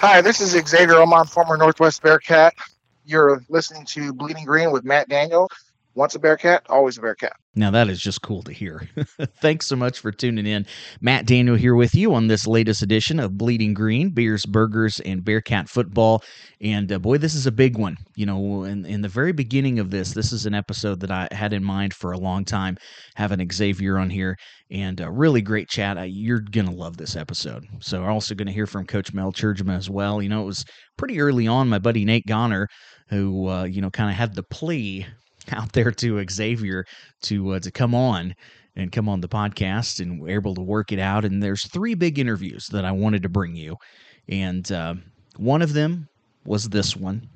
Hi, this is Xavier Omon, former Northwest Bearcat. You're listening to Bleeding Green with Matt Daniel. Once a Bearcat, always a Bearcat. Now, that is just cool to hear. Thanks so much for tuning in. Matt Daniel here with you on this latest edition of Bleeding Green Beers, Burgers, and Bearcat Football. And uh, boy, this is a big one. You know, in, in the very beginning of this, this is an episode that I had in mind for a long time, having Xavier on here. And a really great chat. I, you're going to love this episode. So, we're also going to hear from Coach Mel Tjeerdsma as well. You know, it was pretty early on, my buddy Nate Goner, who, uh, you know, kind of had the plea out there to Xavier to uh, to come on and come on the podcast, and we're able to work it out. And there's three big interviews that I wanted to bring you, and uh, one of them was this one.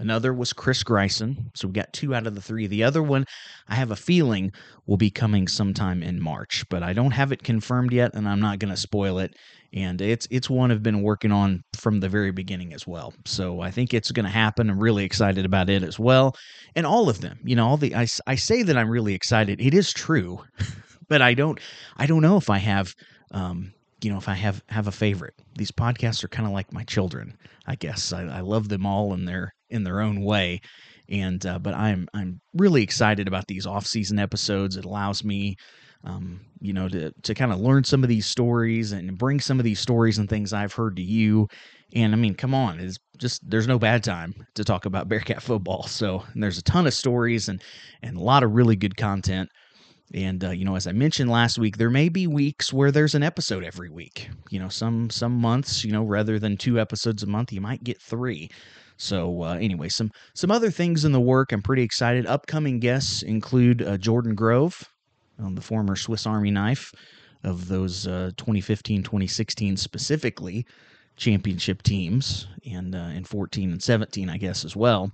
Another was Chris Greisen. So we got two out of the three. The other one, I have a feeling, will be coming sometime in March, but I don't have it confirmed yet, and I'm not going to spoil it. And it's it's one I've been working on from the very beginning as well. So I think it's going to happen. I'm really excited about it as well, and all of them. You know, all the I, I say that I'm really excited. It is true, but I don't I don't know if I have um, you know if I have have a favorite. These podcasts are kind of like my children, I guess. I, I love them all in their in their own way, and uh, but I'm I'm really excited about these off season episodes. It allows me. Um, you know, to to kind of learn some of these stories and bring some of these stories and things I've heard to you. And I mean, come on, it's just there's no bad time to talk about Bearcat football. So there's a ton of stories and and a lot of really good content. And uh, you know, as I mentioned last week, there may be weeks where there's an episode every week. You know, some some months, you know, rather than two episodes a month, you might get three. So uh, anyway, some some other things in the work. I'm pretty excited. Upcoming guests include uh, Jordan Grove, um, the former Swiss Army knife of those 2015-2016 uh, specifically championship teams, and uh, in 14 and 17, I guess as well.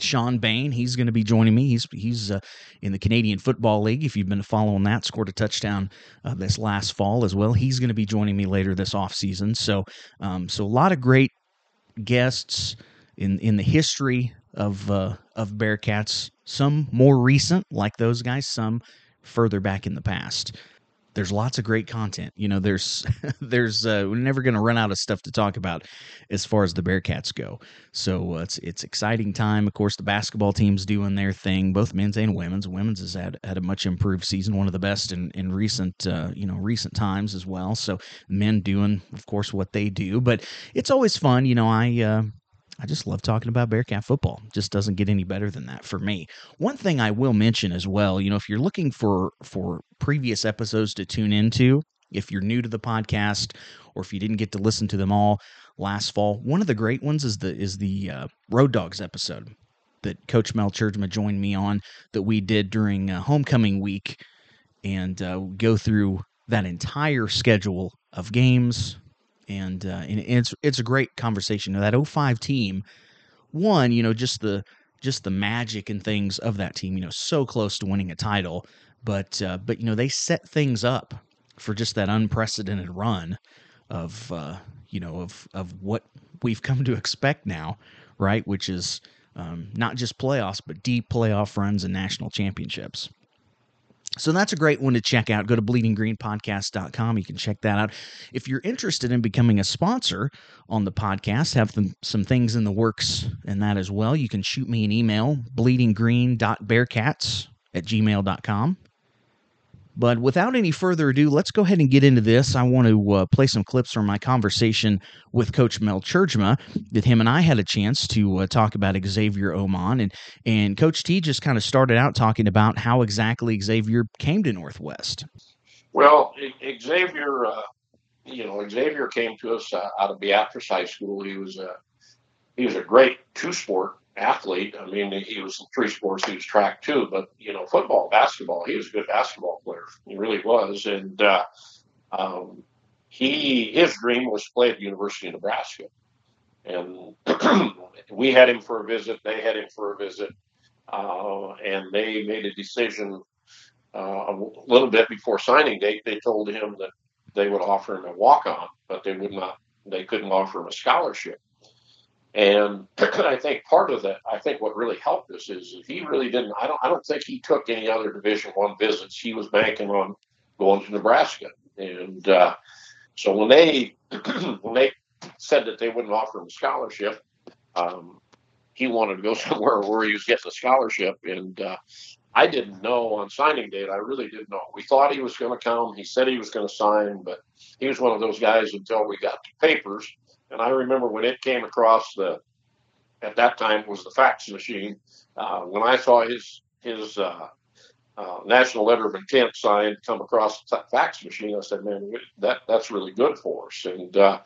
Sean Bain, he's going to be joining me. He's he's uh, in the Canadian Football League. If you've been following that, scored a touchdown uh, this last fall as well. He's going to be joining me later this off season. So um, so a lot of great guests in in the history of uh, of Bearcats. Some more recent, like those guys. Some further back in the past there's lots of great content. You know, there's there's uh, we're never going to run out of stuff to talk about as far as the Bearcats go. So uh, it's it's exciting time. Of course, the basketball team's doing their thing, both men's and women's. Women's has had had a much improved season, one of the best in in recent uh, you know recent times as well. So men doing, of course, what they do, but it's always fun. You know, I uh, I just love talking about Bearcat football. Just doesn't get any better than that for me. One thing I will mention as well, you know, if you're looking for for previous episodes to tune into, if you're new to the podcast or if you didn't get to listen to them all last fall, one of the great ones is the is the uh, Road Dogs episode that Coach Mel Tjeerdsma joined me on that we did during uh, homecoming week and uh, go through that entire schedule of games, and uh, and it's it's a great conversation. Now, that 05 team, one, you know, just the just the magic and things of that team, you know, so close to winning a title, but uh, but you know they set things up for just that unprecedented run of uh, you know of of what we've come to expect now, right? Which is um, not just playoffs, but deep playoff runs and national championships. So that's a great one to check out. Go to bleedinggreenpodcast.com. You can check that out. If you're interested in becoming a sponsor on the podcast, have them, some things in the works and that as well, you can shoot me an email, bleedinggreen.bearcats at gmail.com. But without any further ado, let's go ahead and get into this. I want to uh, play some clips from my conversation with Coach Mel Tjeerdsma that him and I had a chance to uh, talk about Xavier Omon. And, and Coach T just kind of started out talking about how exactly Xavier came to Northwest. Well, Xavier, uh, you know, Xavier came to us uh, out of Beatrice High School. He was a he was a great two sport athlete. I mean, he was in three sports. He was track too, but you know, football, basketball. He was a good basketball player. He really was, and uh, um, he his dream was to play at the University of Nebraska, and we had him for a visit. They had him for a visit, uh, and they made a decision uh, a little bit before signing date. They told him that they would offer him a walk on, but they would not. They couldn't offer him a scholarship. And I think part of that, I think what really helped us is he really didn't. I don't. I don't think he took any other Division One visits. He was banking on going to Nebraska, and uh, so when they when they said that they wouldn't offer him a scholarship. Um, he wanted to go somewhere where he was getting a scholarship, and uh, I didn't know on signing date. I really didn't know. We thought he was going to come. He said he was going to sign, but he was one of those guys until we got the papers. And I remember when it came across the, at that time was the fax machine. Uh, when I saw his his uh, uh, national letter of intent signed come across the fax machine, I said, "Man, that that's really good for us." And uh,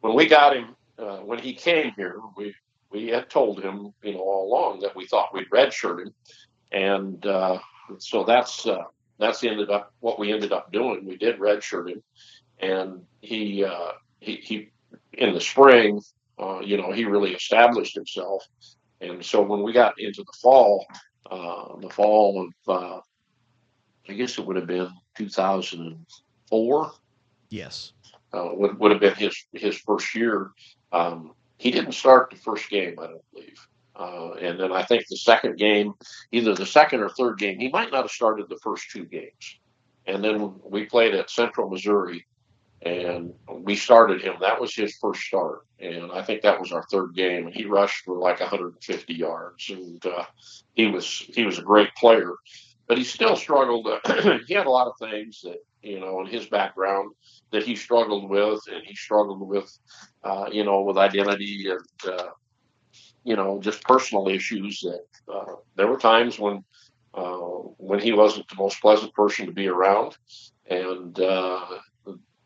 when we got him, uh, when he came here, we we had told him, you know, all along that we thought we'd redshirt him and uh, so that's that's ended up what we ended up doing. We did redshirt him, and he he, he in the spring, uh, you know, he really established himself. And so when we got into the fall, uh, the fall of uh, I guess it would have been 2004. Yes, would would have been his his first year. Um, he didn't start the first game, I don't believe. Uh, and then I think the second game, either the second or third game, he might not have started the first two games. And then we played at Central Missouri, and we started him. That was his first start, and I think that was our third game. And he rushed for like 150 yards, and uh, he was he was a great player, but he still struggled. he had a lot of things that you know in his background that he struggled with, and he struggled with, uh, you know, with identity and uh, you know, just personal issues that uh, there were times when uh, when he wasn't the most pleasant person to be around, and uh,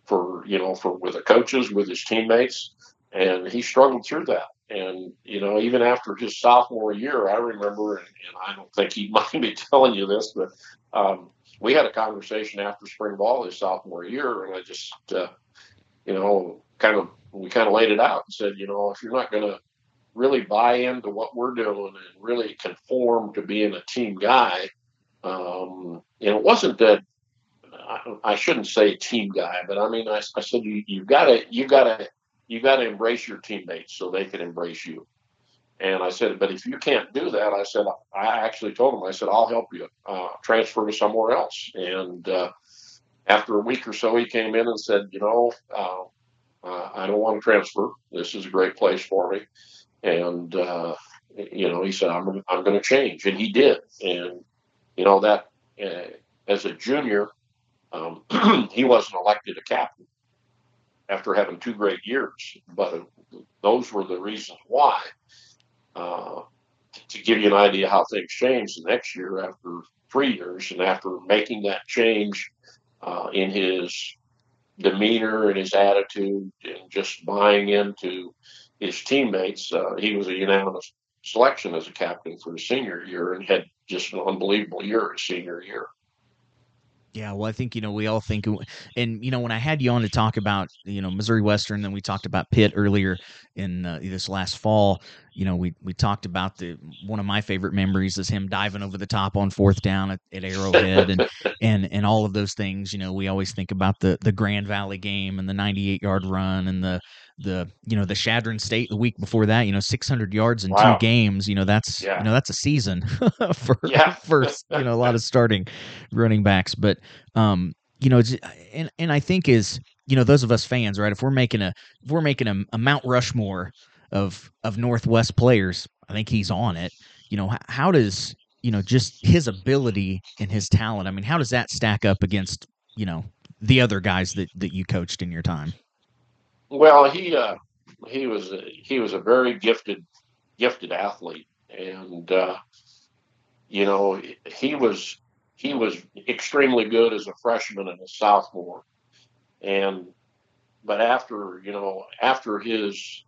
for you know, for with the coaches, with his teammates, and he struggled through that. And you know, even after his sophomore year, I remember, and, and I don't think he might be telling you this, but um, we had a conversation after spring ball his sophomore year, and I just, uh, you know, kind of we kind of laid it out and said, you know, if you're not going to really buy into what we're doing and really conform to being a team guy. Um, and it wasn't that I, shouldn't say team guy, but I mean, I, I said you you gotta you gotta you gotta embrace your teammates so they can embrace you. And I said, but if you can't do that, I said, I actually told him, I said, I'll help you uh, transfer to somewhere else. And uh, after a week or so, he came in and said, you know, uh, uh I don't want to transfer. This is a great place for me and uh, you know he said I'm I'm going to change, and he did, and you know that uh, as a junior, um, he wasn't elected a captain after having two great years, but those were the reasons why. Uh, to give you an idea how things changed the next year after three years, and after making that change uh, in his demeanor and his attitude, and just buying into his teammates. Uh, he was a unanimous selection as a captain for his senior year and had just an unbelievable year his senior year. Yeah, well, I think you know we all think, and you know when I had you on to talk about you know Missouri Western, then we talked about Pitt earlier in uh, this last fall. You know we we talked about the one of my favorite memories is him diving over the top on fourth down at, at Arrowhead, and and and all of those things. You know we always think about the the Grand Valley game and the 98 yard run and the the you know the Chadron State the week before that, you know, 600 yards in wow. two games. You know that's yeah. you know that's a season for yeah. for you know a lot of starting running backs. But um, you know, and and I think is you know those of us fans, right? If we're making a if we're making a, a Mount Rushmore of of Northwest players, I think he's on it. You know, how, does you know just his ability and his talent? I mean, how does that stack up against you know the other guys that that you coached in your time? Well, he uh, he was he was a very gifted gifted athlete, and uh, you know he was he was extremely good as a freshman and a sophomore, and but after you know after his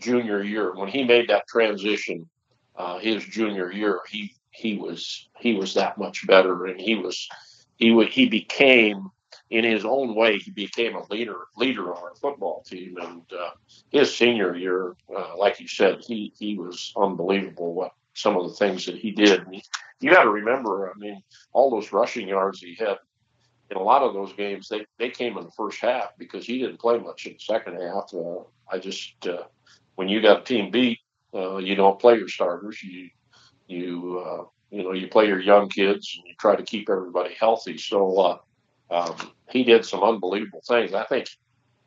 junior year when he made that transition, uh, his junior year he he was he was that much better, and he was he would he became in his own way, he became a leader leader on our football team. And uh, his senior year, uh, like you said, he he was unbelievable. What some of the things that he did. And you got to remember, I mean, all those rushing yards he had in a lot of those games, they they came in the first half because he didn't play much in the second half. Uh, I just uh, when you got a team beat, uh, you don't play your starters. You you uh, you know you play your young kids and you try to keep everybody healthy. So um, he did some unbelievable things. I think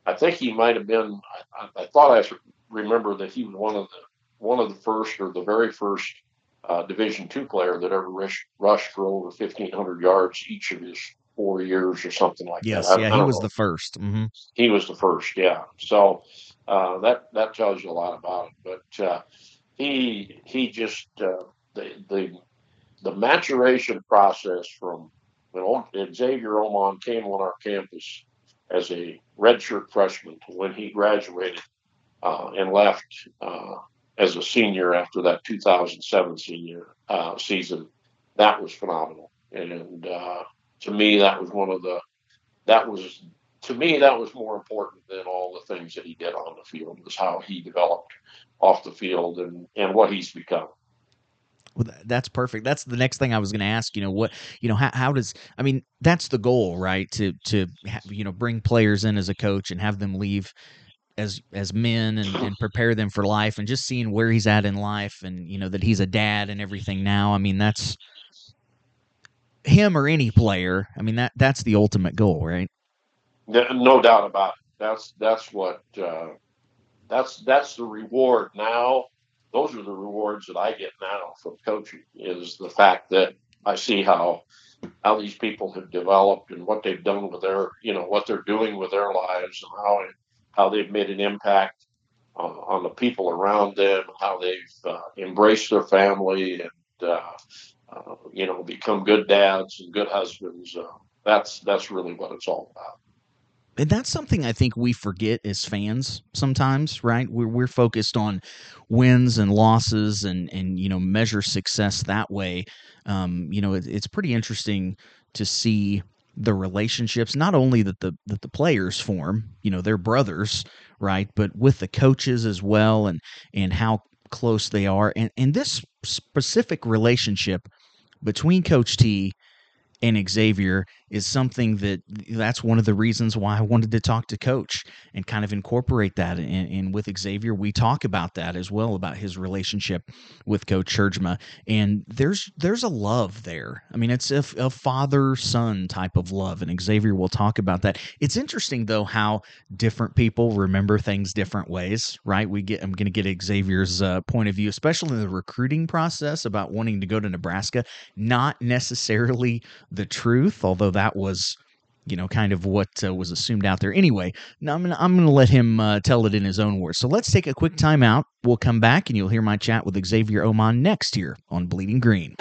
I think he might have been. I, I, thought I remember that he was one of the one of the first or the very first uh, Division two player that ever rushed, rushed for over fifteen hundred yards each of his four years or something like yes, that. Yes, yeah, he was know. the 1st mm-hmm. He was the first, yeah. So uh, that that tells you a lot about it. But uh, he he just uh, the the the maturation process from when Xavier Omon came on our campus as a redshirt freshman to when he graduated uh, and left uh, as a senior after that 2007 senior uh, season, that was phenomenal. And to me, that was one of the that was to me that was more important than all the things that he did on the field was how he developed off the field and and what he's become. Well, that's perfect. That's the next thing I was going to ask. You know what? You know how, how does? I mean, that's the goal, right? To to you know bring players in as a coach and have them leave as as men and, and prepare them for life and just seeing where he's at in life and you know that he's a dad and everything now. I mean, that's him or any player. I mean that that's the ultimate goal, right? No doubt about it. That's that's what uh, that's that's the reward now. Those are the rewards that I get now from coaching is the fact that I see how how these people have developed and what they've done with their you know what they're doing with their lives and how how they've made an impact on, on the people around them how they've uh, embraced their family and uh, uh, you know become good dads and good husbands. Uh, that's that's really what it's all about and that's something I think we forget as fans sometimes, right? We're we're focused on wins and losses and and you know measure success that way. Um, you know, it, it's pretty interesting to see the relationships not only that the that the players form, you know, they're brothers, right, but with the coaches as well, and and how close they are, and and this specific relationship between Coach T and Xavier is something that that's one of the reasons why I wanted to talk to coach and kind of incorporate that. And, with Xavier, we talk about that as well about his relationship with Coach Tjeerdsma. And there's there's a love there. I mean, it's a, a father son type of love, and Xavier will talk about that. It's interesting though how different people remember things different ways, right? We get I'm going to get Xavier's uh, point of view, especially in the recruiting process about wanting to go to Nebraska. Not necessarily the truth, although that was you know, kind of what uh, was assumed out there. Anyway, now I'm gonna, I'm to let him uh, tell it in his own words. So let's take a quick time out. We'll come back and you'll hear my chat with Xavier Omon next here on Bleeding Green.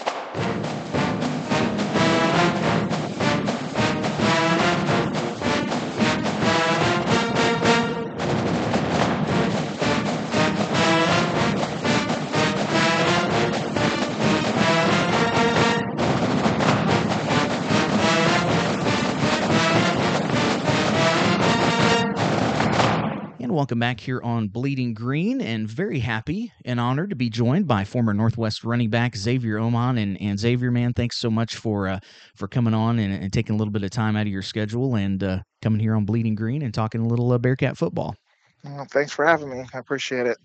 Welcome back here on Bleeding Green, and very happy and honored to be joined by former Northwest running back Xavier Omon. And, and Xavier, man, thanks so much for uh, for coming on and, and, taking a little bit of time out of your schedule and uh, coming here on Bleeding Green and talking a little uh, Bearcat football. Well, thanks for having me. I appreciate it.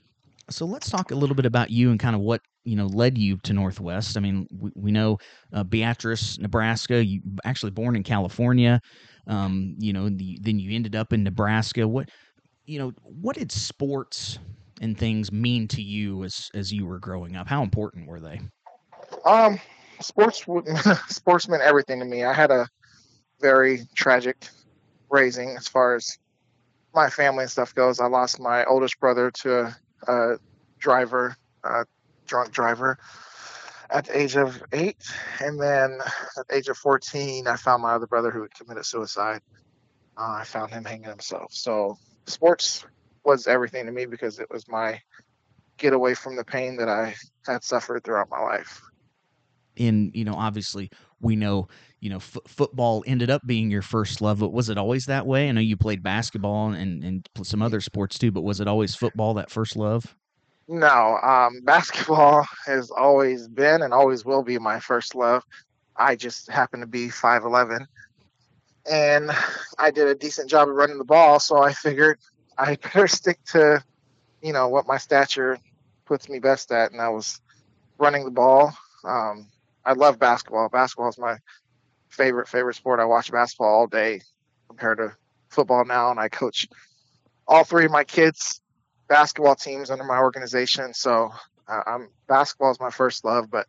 So let's talk a little bit about you and kind of what you know led you to Northwest. I mean, we, we know uh, Beatrice, Nebraska. You actually born in California. Um, you know, the, then you ended up in Nebraska. What you know, what did sports and things mean to you as as you were growing up? How important were they? Um, sports sports meant everything to me. I had a very tragic raising as far as my family and stuff goes. I lost my oldest brother to a, a driver, a drunk driver, at the age of eight, and then at the age of fourteen, I found my other brother who had committed suicide. Uh, I found him hanging himself. So sports was everything to me because it was my get away from the pain that I had suffered throughout my life. In you know, obviously, we know you know f- football ended up being your first love, but was it always that way? I know you played basketball and and some other sports too, but was it always football that first love? No, um, basketball has always been and always will be my first love. I just happen to be five eleven and I did a decent job of running the ball. So I figured I better stick to, you know, what my stature puts me best at, and I was running the ball. Um, I love basketball. Basketball is my favorite favorite sport. I watch basketball all day compared to football now, and I coach all three of my kids basketball teams under my organization. So uh, I'm basketball is my first love, but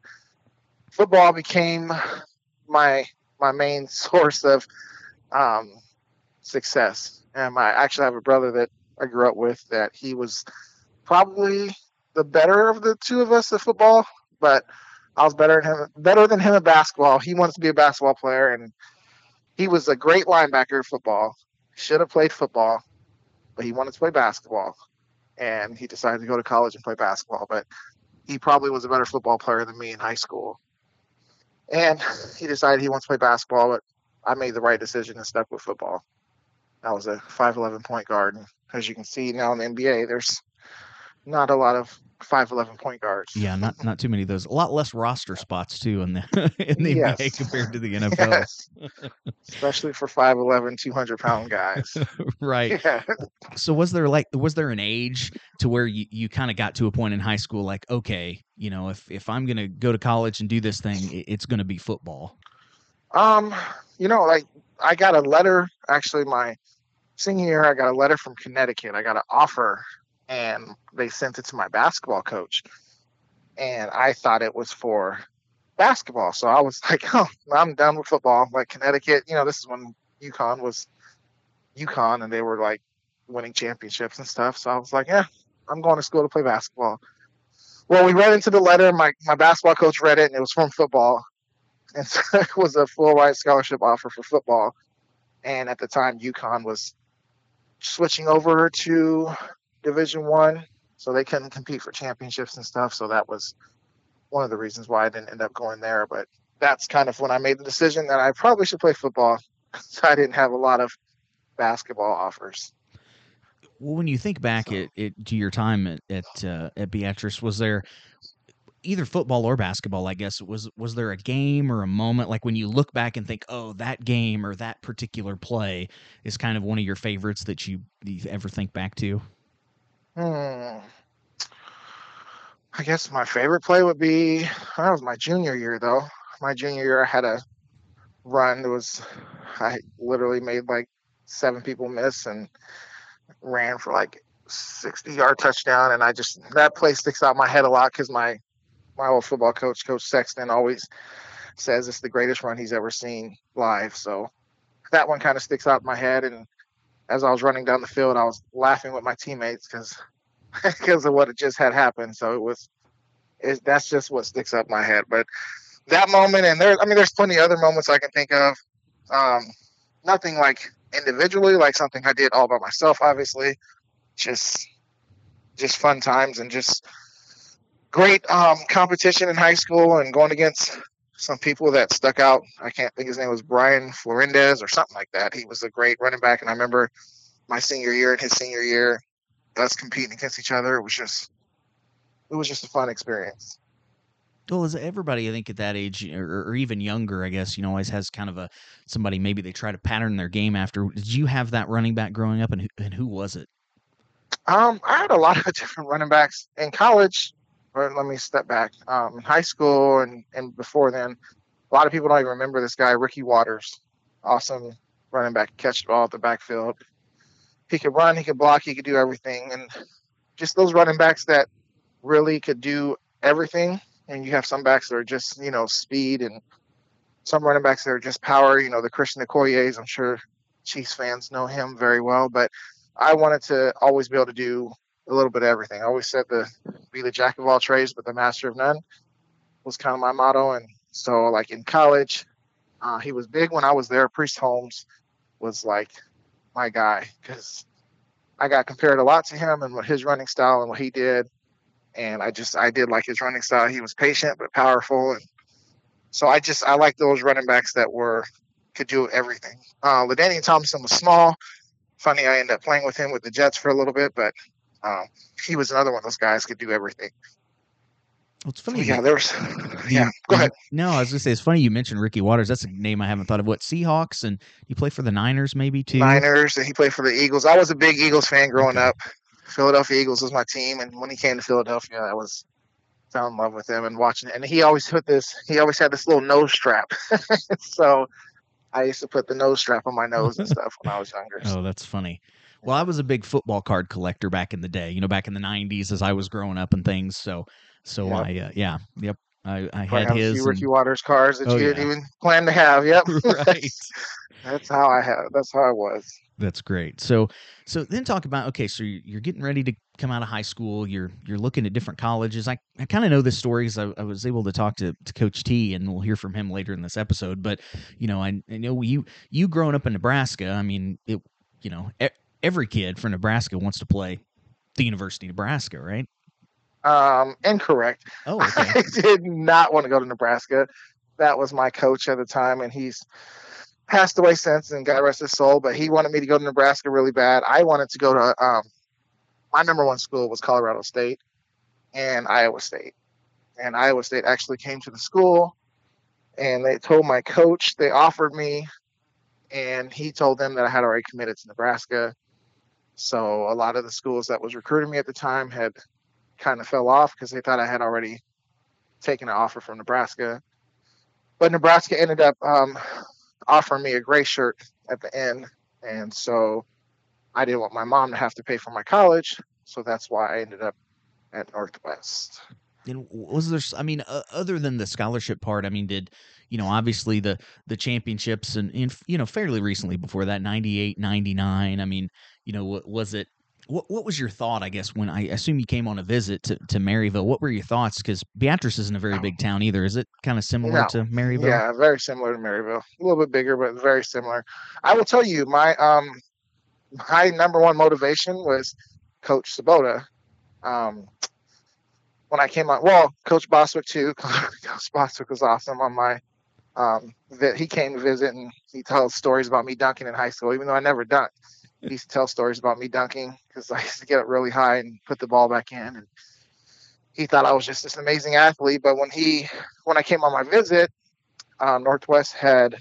football became my my main source of um, success. And I actually have a brother that I grew up with that he was probably the better of the two of us at football, but I was better than him better than him at basketball. He wanted to be a basketball player and he was a great linebacker at football. Should have played football, but he wanted to play basketball. And he decided to go to college and play basketball. But he probably was a better football player than me in high school. And he decided he wants to play basketball, but I made the right decision and stuck with football. I was a 5'11 point guard. And as you can see now in the NBA, there's not a lot of five eleven point guards. Yeah, not not too many of those. A lot less roster spots too in the in the yes. NBA compared to the NFL. Yes. Especially for 5'11", 200 pound guys. right. Yeah. So was there like was there an age to where you, you kind of got to a point in high school like, okay, you know, if if I'm gonna go to college and do this thing, it's gonna be football? Um, you know, like I got a letter actually my senior year, I got a letter from Connecticut. I got an offer and they sent it to my basketball coach. And I thought it was for basketball. So I was like, oh, I'm done with football. Like Connecticut, you know, this is when UConn was UConn and they were like winning championships and stuff. So I was like, yeah, I'm going to school to play basketball. Well, we read into the letter. My, my basketball coach read it and it was from football. And so it was a full ride scholarship offer for football. And at the time, UConn was switching over to Division One, so they couldn't compete for championships and stuff. So that was one of the reasons why I didn't end up going there. But that's kind of when I made the decision that I probably should play football. so I didn't have a lot of basketball offers. Well, when you think back so. at, at, to your time at at, uh, at Beatrice, was there either football or basketball? I guess was was there a game or a moment like when you look back and think, oh, that game or that particular play is kind of one of your favorites that you, you ever think back to? Hmm. I guess my favorite play would be that was my junior year though. My junior year I had a run that was I literally made like seven people miss and ran for like 60 yard touchdown and I just that play sticks out my head a lot because my my old football coach coach Sexton always says it's the greatest run he's ever seen live so that one kind of sticks out in my head and as I was running down the field, I was laughing with my teammates because because of what it just had happened. So it was it, that's just what sticks up my head. But that moment, and there, I mean, there's plenty other moments I can think of. Um, nothing like individually, like something I did all by myself. Obviously, just just fun times and just great um, competition in high school and going against some people that stuck out. I can't think his name was Brian Florindez or something like that. He was a great running back, and I remember my senior year and his senior year, us competing against each other. It was just, it was just a fun experience. Well, as everybody, I think at that age or, or, even younger, I guess you know, always has kind of a somebody maybe they try to pattern their game after. Did you have that running back growing up, and who, and who was it? Um, I had a lot of different running backs in college or let me step back. Um, in high school and, and before then, a lot of people don't even remember this guy, Ricky Watters. Awesome running back, catch the ball at the backfield. He could run, he could block, he could do everything. And just those running backs that really could do everything. And you have some backs that are just, you know, speed and some running backs that are just power. You know, the Christian Okoye's, I'm sure Chiefs fans know him very well. But I wanted to always be able to do a little bit of everything. I always said to be the jack of all trades, but the master of none was kind of my motto. And so, like in college, uh, he was big when I was there. Priest Holmes was like my guy because I got compared a lot to him and his running style and what he did. And I just I did like his running style. He was patient but powerful, and so I just I like those running backs that were could do everything. Uh, LaDainian Tomlinson was small. Funny, I ended up playing with him with the Jets for a little bit, but um, he was another one of those guys could do everything. Well, it's funny. Yeah, there's. Yeah, go ahead. No, I was gonna say it's funny you mentioned Ricky Watters. That's a name I haven't thought of. What Seahawks and you play for the Niners maybe too. Niners and he played for the Eagles. I was a big Eagles fan growing okay. up. Philadelphia Eagles was my team, and when he came to Philadelphia, I was fell in love with him and watching it. And he always put this. He always had this little nose strap. so I used to put the nose strap on my nose and stuff when I was younger. Oh, that's funny. Well, I was a big football card collector back in the day. You know, back in the '90s as I was growing up and things. So, so Yep. I, uh, yeah, yep, I, I had a his. few and- Ricky Watters cards that Oh, you yeah. didn't even plan to have. Yep. right. That's how I have. That's how I was. That's great. So, so then talk about okay. So you're, getting ready to come out of high school. You're you're looking at different colleges. I, I kind of know this story because I, I was able to talk to, to Coach T, and we'll hear from him later in this episode. But you know, I, I know you you growing up in Nebraska. I mean, it you know every kid from Nebraska wants to play the University of Nebraska, right? Um, incorrect. Oh, okay. I did not want to go to Nebraska. That was my coach at the time, and he's passed away since, and God rest his soul. But he wanted me to go to Nebraska really bad. I wanted to go to um, my number one school was Colorado State and Iowa State, and Iowa State actually came to the school, and they told my coach they offered me, and he told them that I had already committed to Nebraska. So a lot of the schools that was recruiting me at the time had kind of fell off because they thought I had already taken an offer from Nebraska. But Nebraska ended up um, offering me a gray shirt at the end. And so I didn't want my mom to have to pay for my college. So that's why I ended up at Northwest. And was there? I mean, uh, other than the scholarship part, I mean, did you know? Obviously, the the championships and, and you know, fairly recently before that, 98, 99, I mean, you know, wa- was it? What what was your thought? I guess when I assume you came on a visit to, to Maryville, what were your thoughts? Because Beatrice isn't a very big town either. Is it kind of similar No. to Maryville? Yeah, very similar to Maryville. A little bit bigger, but very similar. I will tell you, my um my number one motivation was Coach Sabota. Um when I came on well, Coach Bostwick too. Coach Bostwick was awesome on my um that he came to visit and he tells stories about me dunking in high school, even though I never dunked. He used to tell stories about me dunking because I used to get up really high and put the ball back in and he thought I was just this amazing athlete. But when he when I came on my visit, uh, Northwest had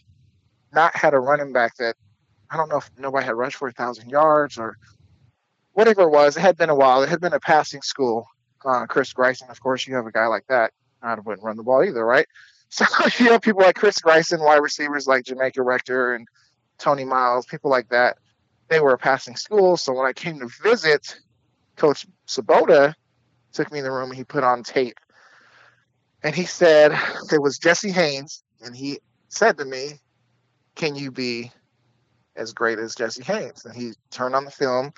not had a running back that I don't know if nobody had rushed for a thousand yards or whatever it was. It had been a while. It had been a passing school. Uh, Chris Greisen, of course, you have a guy like that. I wouldn't run the ball either, right? So you have people like Chris Greisen, wide receivers like Jamaica Rector and Tony Miles, people like that. They were a passing school. So when I came to visit, Coach Sabota took me in the room and he put on tape. And he said, it was Jesse Haynes. And he said to me, Can you be as great as Jesse Haynes? And he turned on the film.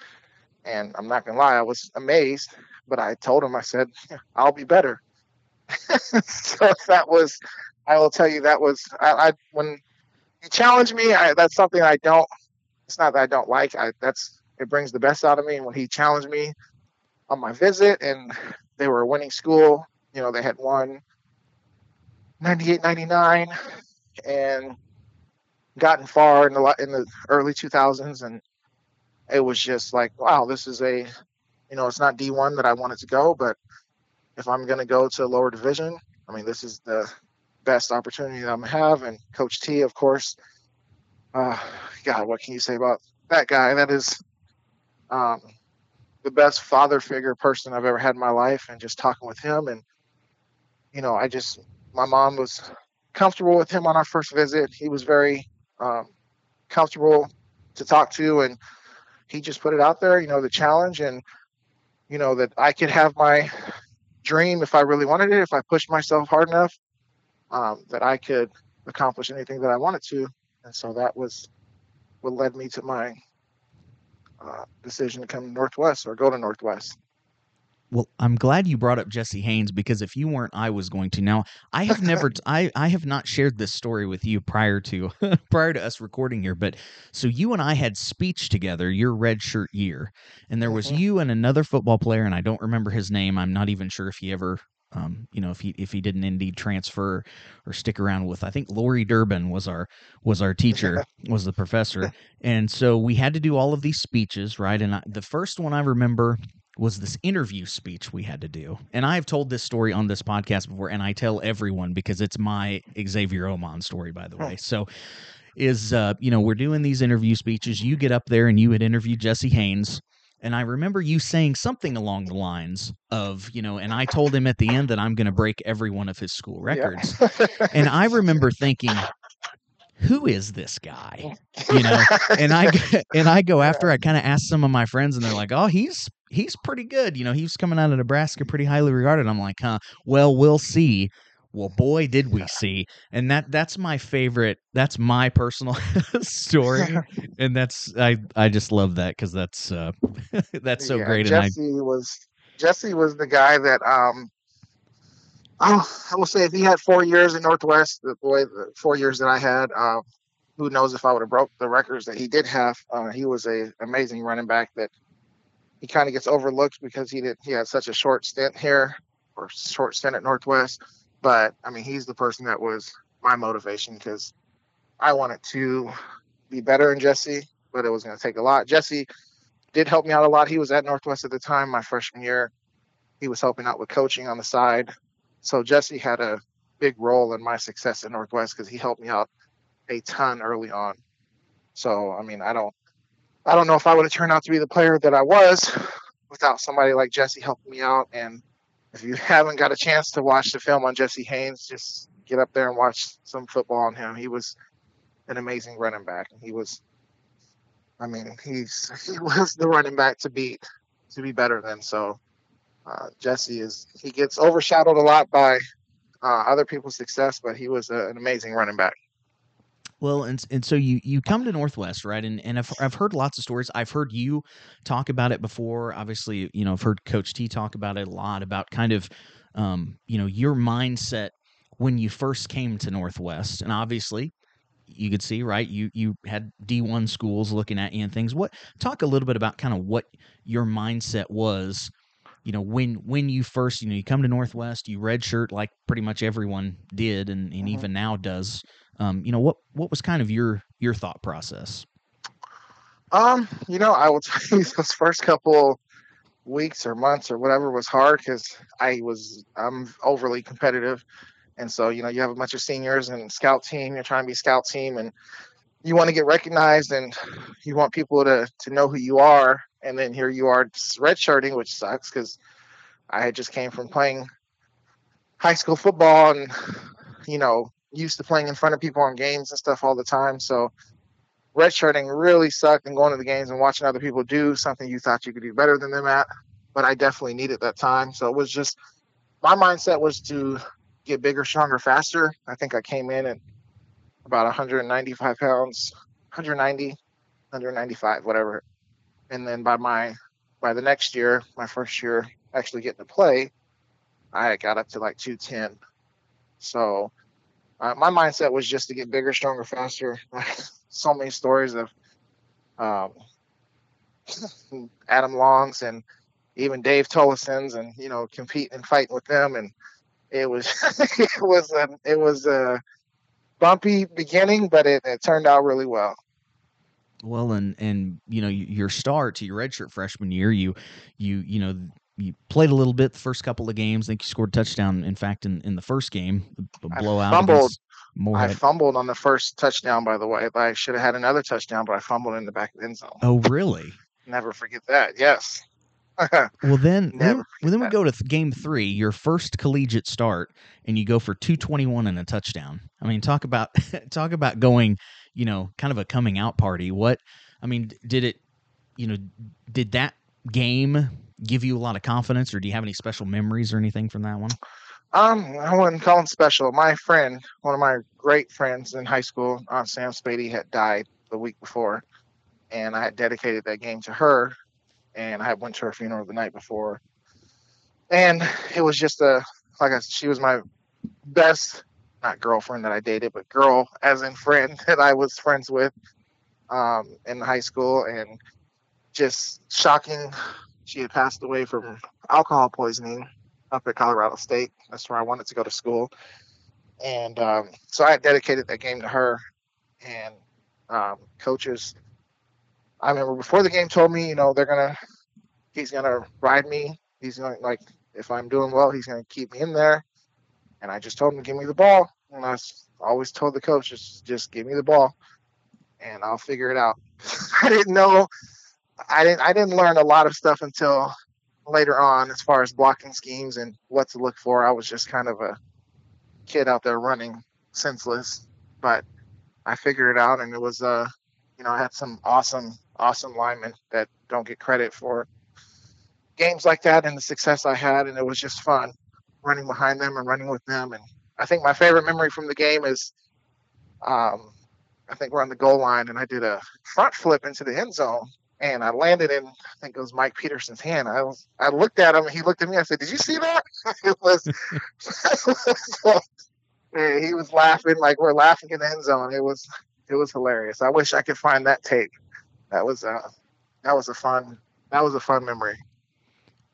And I'm not going to lie, I was amazed. But I told him, I said, I'll be better. so that was, I will tell you, that was, I, I when you challenge me, I, that's something I don't, it's not that I don't like. I, that's, it brings the best out of me. And when he challenged me on my visit and they were a winning school, you know, they had won 98, 99 and gotten far in the, in the early 2000s. And it was just like, wow, this is a, you know, it's not D1 that I wanted to go, but if I'm going to go to lower division, I mean, this is the best opportunity that I'm gonna have. And Coach T, of course, uh, God, what can you say about that guy? That is um, the best father figure person I've ever had in my life. And just talking with him, and you know, I just my mom was comfortable with him on our first visit. He was very um, comfortable to talk to, and he just put it out there, you know, the challenge, and you know that I could have my dream if I really wanted it, if I pushed myself hard enough, um, that I could accomplish anything that I wanted to. And so that was what led me to my uh, decision to come to Northwest or go to Northwest. Well, I'm glad you brought up Jesse Haynes because if you weren't, I was going to. Now, I have never, I, I have not shared this story with you prior to, prior to us recording here. But so you and I had speech together your red shirt year, and there was Mhm. you and another football player, and I don't remember his name. I'm not even sure if he ever, um, you know, if he if he didn't indeed transfer or stick around with. I think Lori Durbin was our was our teacher, was the professor, and so we had to do all of these speeches, right? And I, the first one I remember was this interview speech we had to do. And I've told this story on this podcast before, and I tell everyone because it's my Xavier Omon story, by the way. So is uh, you know, we're doing these interview speeches. You get up there and you had interviewed Jesse Haynes. And I remember you saying something along the lines of, you know, and I told him at the end that I'm going to break every one of his school records. Yeah. And I remember thinking, who is this guy? You know, and I and I go after I kind of ask some of my friends, and they're like, "Oh, he's he's pretty good." You know, he's coming out of Nebraska, pretty highly regarded. I'm like, "Huh? Well, we'll see." Well, boy, did we see! And that that's my favorite. That's my personal story, and that's I I just love that because that's uh that's so yeah, great. Jesse and I, was Jesse was the guy that um oh, I will say if he had four years in Northwest, the boy the four years that I had, uh, who knows if I would have broke the records that he did have. Uh, he was a amazing running back that he kind of gets overlooked because he did he had such a short stint here or short stint at Northwest. But I mean, he's the person that was my motivation because I wanted to be better in Jesse, but it was going to take a lot. Jesse did help me out a lot. He was at Northwest at the time, my freshman year. He was helping out with coaching on the side. So Jesse had a big role in my success at Northwest because he helped me out a ton early on. So I mean, I don't, I don't know if I would have turned out to be the player that I was without somebody like Jesse helping me out. And if you haven't got a chance to watch the film on Jesse Haynes, just get up there and watch some football on him. He was an amazing running back, and he was, I mean, he's he was the running back to beat, to be better than. So uh, Jesse is he gets overshadowed a lot by uh, other people's success, but he was a, an amazing running back. Well, and and so you you come to Northwest, right? And and I've I've heard lots of stories. I've heard you talk about it before. Obviously, you know, I've heard Coach T talk about it a lot about kind of, um, you know, your mindset when you first came to Northwest, and obviously. You could see, right? You you had D one schools looking at you and things. What talk a little bit about kind of what your mindset was you know when when you first you know you come to northwest you redshirt like pretty much everyone did and, and Mhm. even now does um, you know what what was kind of your your thought process Um, you know, I will tell you those first couple weeks or months or whatever was hard because I was I'm overly competitive, and so you know you have a bunch of seniors and scout team. You're trying to be scout team, and you want to get recognized, and you want people to to know who you are. And then here you are redshirting, which sucks because I just came from playing high school football and you know used to playing in front of people on games and stuff all the time. So redshirting really sucked and going to the games and watching other people do something you thought you could do better than them at. But I definitely needed that time. So it was just my mindset was to get bigger, stronger, faster. I think I came in at about 195 pounds, 190, 195, whatever. And then by my by the next year, my first year actually getting to play, I got up to like 210. So uh, my mindset was just to get bigger, stronger, faster. so many stories of um, Adam Longs and even Dave Tollefson's, and you know, competing and fighting with them, and it was it was a it was a bumpy beginning, but it, it turned out really well. well and and you know your start to your redshirt freshman year you you you know you played a little bit the first couple of games. I think you scored a touchdown. In fact, in, in the first game, a I blowout fumbled. I fumbled on the first touchdown, by the way. I should have had another touchdown, but I fumbled in the back of the end zone. Oh, really? Never forget that. Yes. Well, then, then, well, then we go to th- game three, your first collegiate start, and you go for two twenty one and a touchdown. I mean, talk about talk about going, you know, kind of a coming out party. What, I mean, did it, you know, did that game give you a lot of confidence, or do you have any special memories or anything from that one? Um, I wouldn't call him special. My friend, one of my great friends in high school, Aunt Sam Spady, had died the week before, and I had dedicated that game to her, and I went to her funeral the night before, and it was just a like I, she was my best, not girlfriend that I dated, but girl as in friend that I was friends with, um, in high school, and just shocking. She had passed away from alcohol poisoning up at Colorado State. That's where I wanted to go to school. And um, so I dedicated that game to her. And um, coaches, I remember before the game told me, you know, they're gonna, he's gonna ride me. He's gonna like, if I'm doing well, he's gonna keep me in there. And I just told him give me the ball. And I always told the coaches, just give me the ball, and I'll figure it out. I didn't know, I didn't, I didn't learn a lot of stuff until later on as far as blocking schemes and what to look for. I was just kind of a kid out there running senseless. But I figured it out, and it was uh, you know, I had some awesome, awesome linemen that don't get credit for games like that and the success I had, and it was just fun running behind them and running with them. And I think my favorite memory from the game is, um, I think we're on the goal line, and I did a front flip into the end zone, and I landed in, I think it was Mike Peterson's hand. I was, I looked at him, he looked at me. I said, "Did you see that?" it was, he was laughing like we're laughing in the end zone. It was, it was hilarious. I wish I could find that tape. That was, uh, that was a fun, that was a fun memory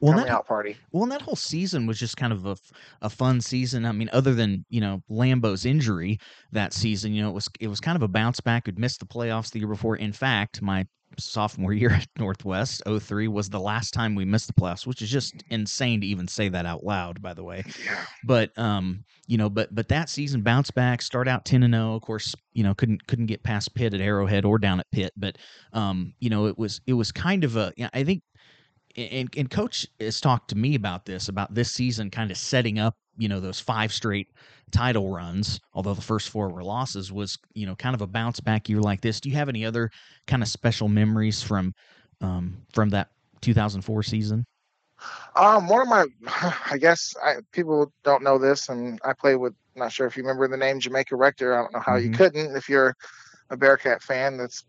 well, coming that, out party. Well, and that whole season was just kind of a, a fun season. I mean, other than you know Lambo's injury that season, you know it was it was kind of a bounce back. We'd missed the playoffs the year before. In fact, my sophomore year at Northwest 03 was the last time we missed the playoffs, which is just insane to even say that out loud, by the way. Yeah. But um, you know, but but that season bounced back, start out 10 and 0. Of course, you know, couldn't couldn't get past Pitt at Arrowhead or down at Pitt, but um, you know, it was it was kind of a I think and, and coach has talked to me about this about this season kind of setting up you know those five straight title runs although the first four were losses was you know kind of a bounce back year like this do you have any other kind of special memories from um, from that 2004 season um one of my i guess I, people don't know this and i play with not sure if you remember the name jamaica rector i don't know how mm-hmm. you couldn't if you're a bearcat fan that's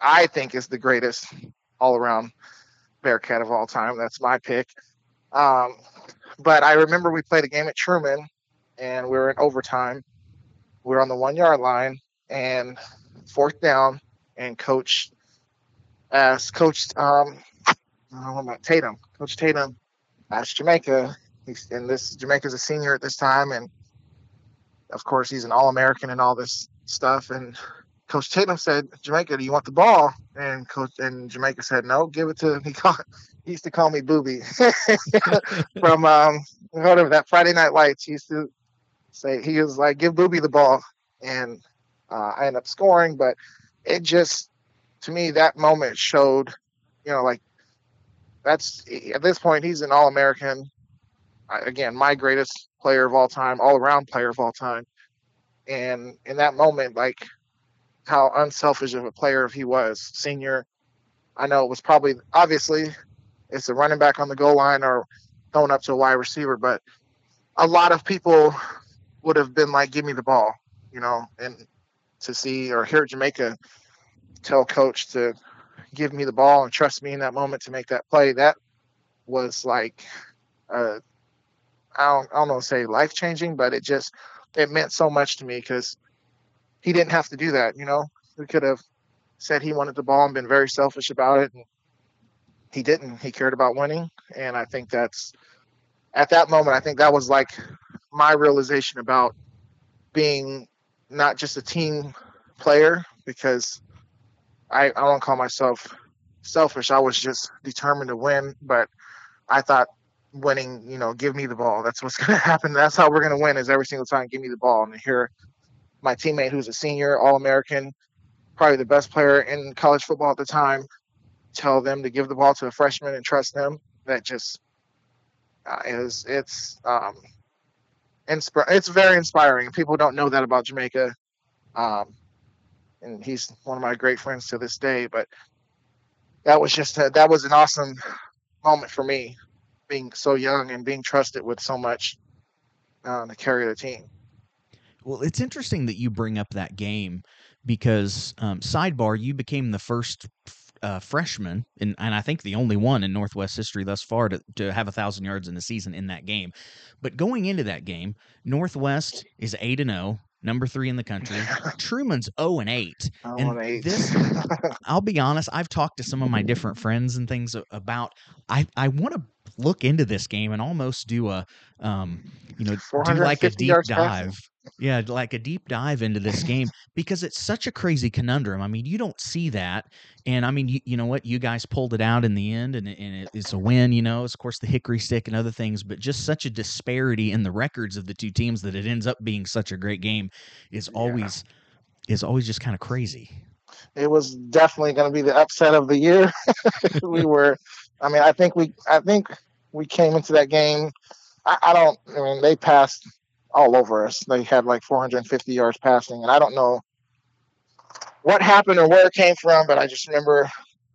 i think is the greatest all around Bearcat of all time. That's my pick. Um, but I remember we played a game at Truman, and we were in overtime. We were on the one yard line, and fourth down, and coach asked Coach um, what about Tatum? Coach Tatum asked Jamaica, He's, and this Jamaica's a senior at this time, and of course he's an All American and all this stuff, and Coach Tatum said, Jamaica, do you want the ball? And Coach and Jamaica said, No, give it to he called he used to call me Booby from um whatever that Friday Night Lights. He used to say he was like, Give Booby the ball. And uh, I end up scoring, but it just to me that moment showed, you know, like that's at this point he's an all American. Again, my greatest player of all time, all around player of all time. And in that moment, like how unselfish of a player he was. Senior, I know it was probably obviously it's a running back on the goal line or throwing up to a wide receiver, but a lot of people would have been like, "Give me the ball," you know, and to see or hear Jamaica tell coach to give me the ball and trust me in that moment to make that play, that was like, uh, I don't, I don't know, say life changing, but it just it meant so much to me because he didn't have to do that. You know, he could have said he wanted the ball and been very selfish about it. And he didn't. He cared about winning, and I think that's at that moment. I think that was like my realization about being not just a team player because I, I don't call myself selfish. I was just determined to win, but I thought winning, you know, give me the ball. That's what's going to happen. That's how we're going to win is every single time, give me the ball. And here my teammate who's a senior, All American, probably the best player in college football at the time, tell them to give the ball to a freshman and trust them. That just uh, is it's um, insp- it's very inspiring. People don't know that about Jamaica, um, and he's one of my great friends to this day. But that was just a, that was an awesome moment for me, being so young and being trusted with so much uh, to carry the team. Well, it's interesting that you bring up that game because um, sidebar, you became the first uh, freshman, and, and I think the only one in Northwest history thus far to, to have a thousand yards in the season in that game. But going into that game, Northwest is eight and zero, oh, number three in the country. Truman's 0 and 8. and 8. this I'll be honest, I've talked to some of my different friends and things about I I want to look into this game and almost do a um you know do like a deep dive. Passing yeah, like a deep dive into this game because it's such a crazy conundrum. I mean, you don't see that, and I mean, you, you know what? You guys pulled it out in the end, and, and it's a win. You know, it's of course the hickory stick and other things, but just such a disparity in the records of the two teams that it ends up being such a great game is always yeah. is always just kind of crazy. It was definitely going to be the upset of the year. we were, I mean, I think we, I think we came into that game. I, I don't. I mean, they passed all over us. They had like 450 yards passing, and I don't know what happened or where it came from, but I just remember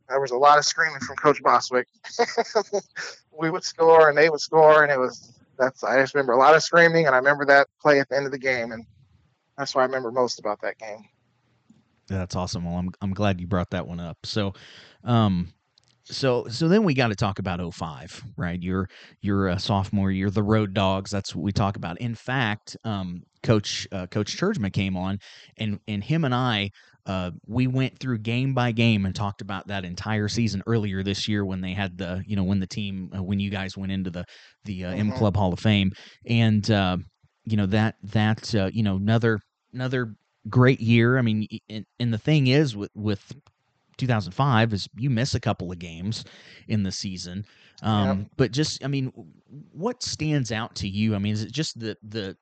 there was a lot of screaming from Coach Bostwick. we would score and they would score, and it was that's I just remember a lot of screaming, and I remember that play at the end of the game, and that's what I remember most about that game. That's awesome. Well, I'm I'm glad you brought that one up. So, um, so so then we got to talk about 05 right you're you're a sophomore you're the road dogs that's what we talk about in fact um, coach uh, coach Tjeerdsma came on and and him and i uh, we went through game by game and talked about that entire season earlier this year when they had the you know when the team uh, when you guys went into the the uh, M Mhm. Club Hall of Fame and uh, you know that that uh, you know another another great year. I mean, and, and the thing is with with 2005 is you miss a couple of games in the season. Um, But just, I mean, what stands out to you? I mean, is it just the the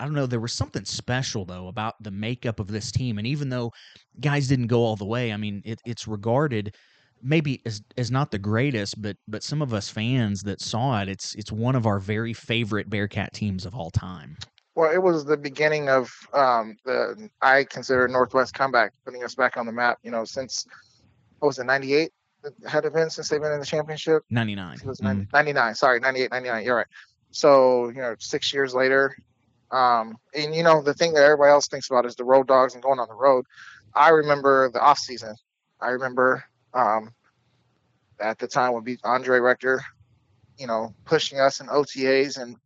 I don't know. There was something special though about the makeup of this team, and even though guys didn't go all the way, I mean, it, it's regarded maybe as as not the greatest, but but some of us fans that saw it, it's it's one of our very favorite Bearcat teams of all time. Well, it was the beginning of um, the I consider Northwest comeback, putting us back on the map. You know, since what was it, '98? Had it been since they've been in the championship? Ninety nine. It was 90, 99. Sorry, 98, 99. You're right. So you know, six years later, um, and you know the thing that everybody else thinks about is the road dogs and going on the road. I remember the off season. I remember um, at the time would be Andre Rector, you know, pushing us in OTAs and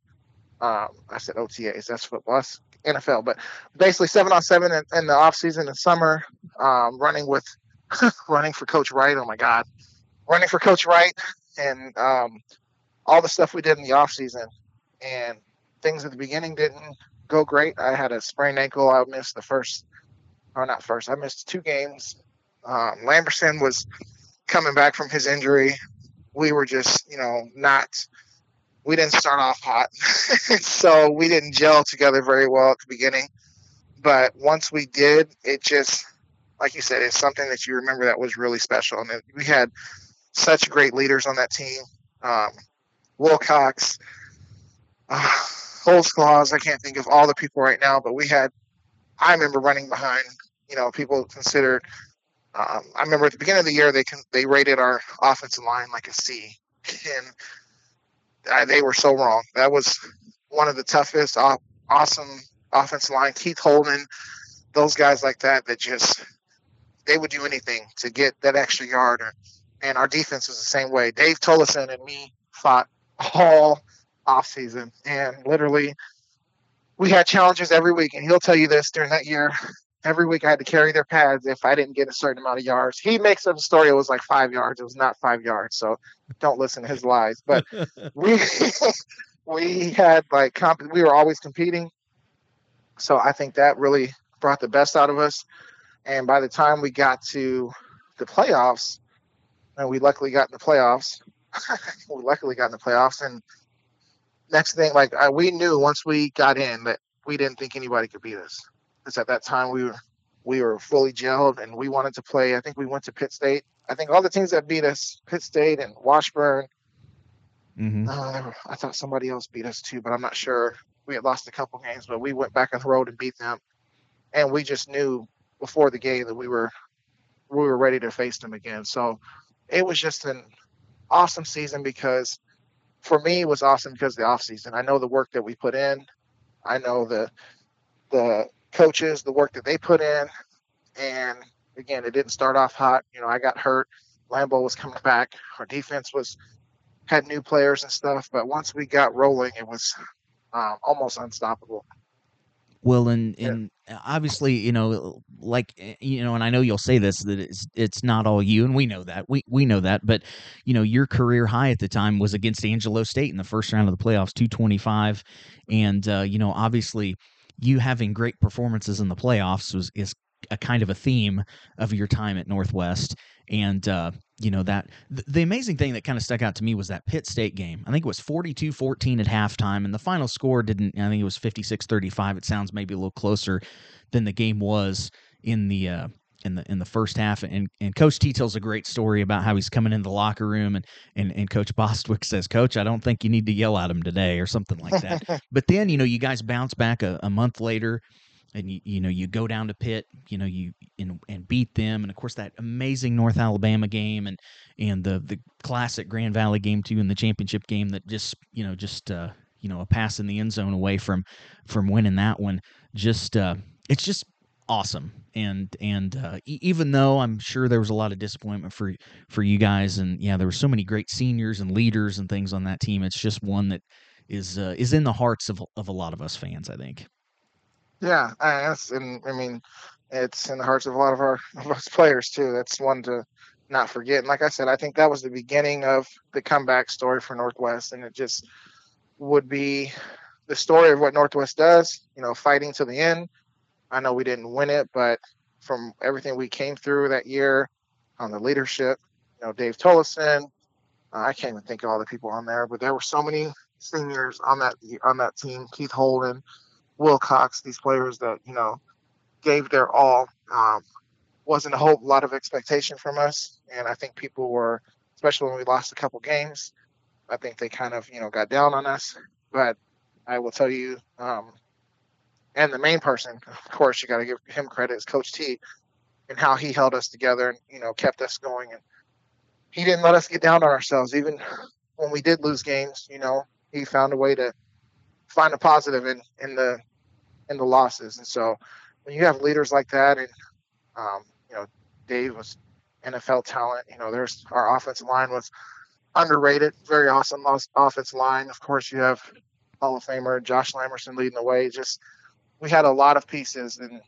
um, I said OTAs. That's football. That's NFL, but basically seven on seven in, in the off season and summer, um, running with running for Coach Wright. Oh my God, running for Coach Wright and um, all the stuff we did in the off season and things at the beginning didn't go great. I had a sprained ankle. I missed the first, or not first. I missed two games. Um, Lamberson was coming back from his injury. We were just, you know, not. We didn't start off hot, so we didn't gel together very well at the beginning. But once we did, it just, like you said, it's something that you remember that was really special. And we had such great leaders on that team. Um, Wilcox, uh, Holtzclaws, I can't think of all the people right now, but we had, I remember running behind, you know, people considered, um, I remember at the beginning of the year, they can, they rated our offensive line like a C. And uh, they were so wrong. That was one of the toughest, aw- awesome offensive line. Keith Holden, those guys like that, that just, they would do anything to get that extra yard. Or, and our defense was the same way. Dave Tollefson and me fought all off season, and literally, we had challenges every week. And he'll tell you this during that year. Every week I had to carry their pads if I didn't get a certain amount of yards. He makes up a story. It was like five yards. It was not five yards. So don't listen to his lies. But we we had like comp- we were always competing. So I think that really brought the best out of us. And by the time we got to the playoffs, and we luckily got in the playoffs, we luckily got in the playoffs. And next thing, like I, we knew once we got in that we didn't think anybody could beat us. Because at that time we were we were fully gelled and we wanted to play. I think we went to Pitt State. I think all the teams that beat us, Pitt State and Washburn. hmm Uh, I thought somebody else beat us too, but I'm not sure. We had lost a couple games, but we went back on the road and beat them. And we just knew before the game that we were we were ready to face them again. So it was just an awesome season because for me it was awesome because of the off season. I know the work that we put in. I know the the coaches, the work that they put in. And again, it didn't start off hot. You know, I got hurt. Lambo was coming back. Our defense was had new players and stuff, but once we got rolling, it was um, almost unstoppable. Well, and Yeah. and obviously, you know, like eh, you know, and I know you'll say this that it's it's not all you, and we know that we we know that, but you know, your career high at the time was against Angelo State in the first round of the playoffs, two twenty five, and uh, you know, obviously, you having great performances in the playoffs was is a kind of a theme of your time at Northwest, and uh, you know that the, amazing thing that kind of stuck out to me was that Pitt State game. I think it was 42-14 at halftime and the final score didn't I think it was 56-35. It sounds maybe a little closer than the game was in the uh in the in the first half and and coach T tells a great story about how he's coming in the locker room and and, and coach Bostwick says coach I don't think you need to yell at him today or something like that but then you know you guys bounce back a, a month later and you, you know you go down to Pitt, you know you and, and beat them, and of course that amazing North Alabama game, and and the the classic Grand Valley game too, and the championship game that just you know just uh, you know a pass in the end zone away from from winning that one. Just uh, it's just awesome, and and uh, e- even though I'm sure there was a lot of disappointment for for you guys, and yeah, there were so many great seniors and leaders and things on that team. It's just one that is uh, is in the hearts of of a lot of us fans, I think. Yeah, and I mean, it's in the hearts of a lot of our of us players too. That's one to not forget. And like I said, I think that was the beginning of the comeback story for Northwest, and it just would be the story of what Northwest does. You know, fighting to the end. I know we didn't win it, but from everything we came through that year on the leadership, you know, Dave Tollefson, uh, I can't even think of all the people on there, but there were so many seniors on that on that team. Keith Holden, Wilcox, these players that you know gave their all. Um, wasn't a whole lot of expectation from us, and I think people were, especially when we lost a couple games, I think they kind of you know got down on us. But I will tell you, um, and the main person, of course, you got to give him credit, is Coach T, and how he held us together and you know kept us going, and he didn't let us get down on ourselves, even when we did lose games. You know, he found a way to find a positive in in the in the losses. And so when you have leaders like that, and um, you know, Dave was NFL talent. You know, there's our offensive line was underrated, very awesome offensive line. Of course, you have Hall of Famer Josh Lamberson leading the way. Just we had a lot of pieces, and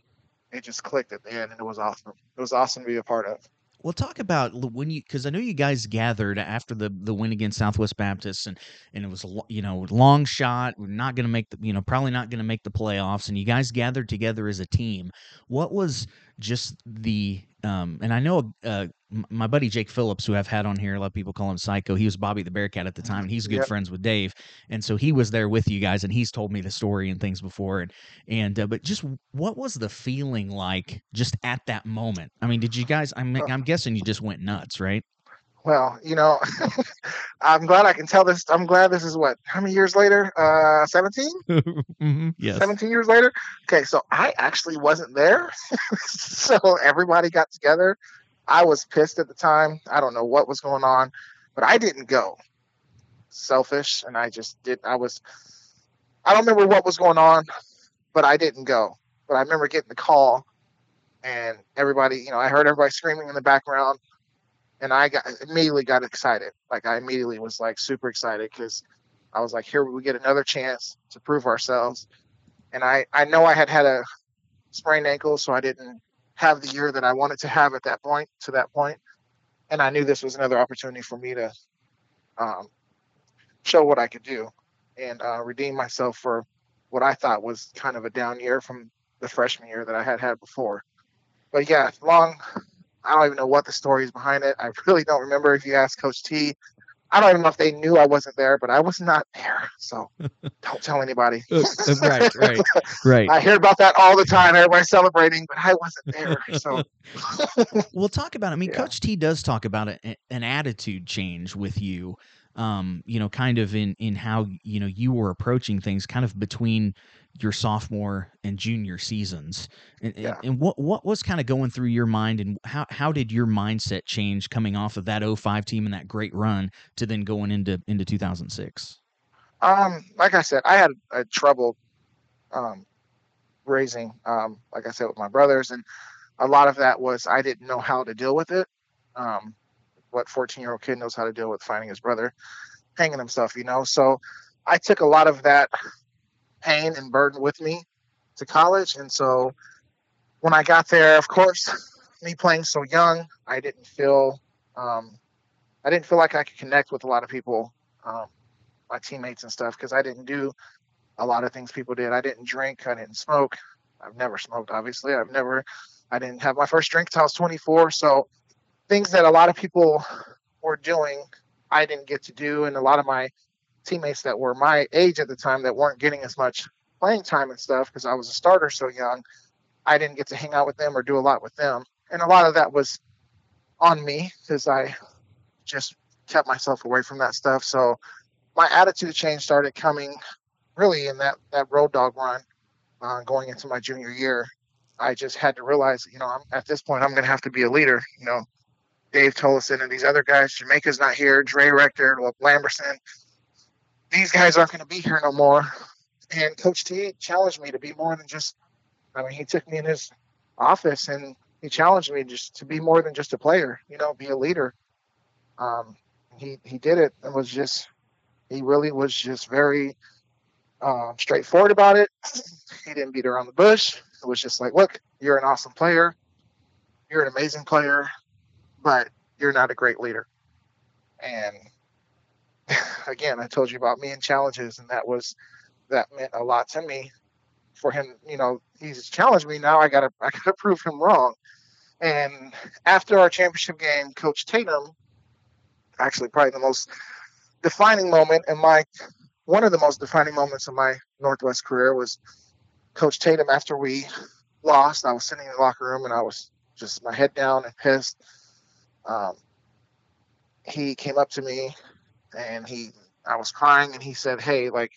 it just clicked at the end, and it was awesome. It was awesome to be a part of. Well, talk about when you because I know you guys gathered after the the win against Southwest Baptist, and and it was you know long shot. We're not going to make the you know probably not going to make the playoffs, and you guys gathered together as a team. What was just the um, and I know uh, my buddy Jake Phillips, who I've had on here, a lot of people call him Psycho. He was Bobby the Bearcat at the time, and he's good yep. friends with Dave, and so he was there with you guys, and he's told me the story and things before, and and uh, but just what was the feeling like just at that moment? I mean, did you guys? I'm I'm guessing you just went nuts, right? Well, you know, I'm glad I can tell this. I'm glad this is what how many years later? Uh, 17. mm-hmm. Yes. 17 years later. Okay, so I actually wasn't there, so everybody got together I was pissed at the time. I don't know what was going on, but I didn't go. Selfish, and I just did. I was. I don't remember what was going on, but I didn't go. But I remember getting the call, and everybody, you know, I heard everybody screaming in the background, and I got immediately got excited. Like I immediately was like super excited because I was like, here we get another chance to prove ourselves. And I I know I had had a sprained ankle, so I didn't have the year that I wanted to have at that point to that. And I knew this was another opportunity for me to um, show what I could do and uh, redeem myself for what I thought was kind of a down year from the freshman year that I had had before. But yeah, long. I don't even know what the story is behind it. I really don't remember. If you ask Coach T, I don't even know if they knew I wasn't there, but I was not there. So don't tell anybody. Uh, uh, right, right, right. I hear about that all the time. Everybody's celebrating, but I wasn't there. So we'll talk about it. I mean, yeah. Coach T does talk about a, an attitude change with you. Um, you know, kind of in in how you know you were approaching things, kind of between your sophomore and junior seasons. And, yeah. and, what what was kind of going through your mind and how how did your mindset change coming off of that 05 team and that great run to then going into into 2006? Um, like I said, I had a trouble um, raising, um, like I said, with my brothers, and a lot of that was I didn't know how to deal with it. Um, what 14 year old kid knows how to deal with finding his brother hanging himself, you know? So I took a lot of that pain and burden with me to college. And so when I got there, of course, me playing so young, I didn't feel um, I didn't feel like I could connect with a lot of people, um, my teammates and stuff, because I didn't do a lot of things people did. I didn't drink, I didn't smoke. I've never smoked, obviously. I've never, I didn't have my first drink till I was 24. So things that a lot of people were doing, I didn't get to do, and a lot of my teammates that were my age at the time that weren't getting as much playing time and stuff because I was a starter so young. I didn't get to hang out with them or do a lot with them. And a lot of that was on me because I just kept myself away from that stuff. So my attitude change started coming really in that, that road dog run uh, going into my junior year, I just had to realize, you know, I'm, at this point, I'm going to have to be a leader. You know, Dave Tollefson and these other guys, Jamaica's not here, Dre Rector, Lamberson, these guys aren't going to be here no more. And Coach T challenged me to be more than just, I mean, he took me in his office and he challenged me just to be more than just a player, you know, be a leader. Um, he, he did it and was just, he really was just very um, straightforward about it. he didn't beat around the bush. It was just like, look, you're an awesome player. You're an amazing player, but you're not a great leader. And again, I told you about me and challenges, and that was that meant a lot to me. For him, you know, he's challenged me. Now I gotta I gotta prove him wrong. And after our championship game, Coach Tatum, actually probably the most defining moment in my one of the most defining moments of my Northwest career was Coach Tatum after we lost. I was sitting in the locker room and I was just my head down and pissed. Um, he came up to me and he I was crying and he said, Hey, like,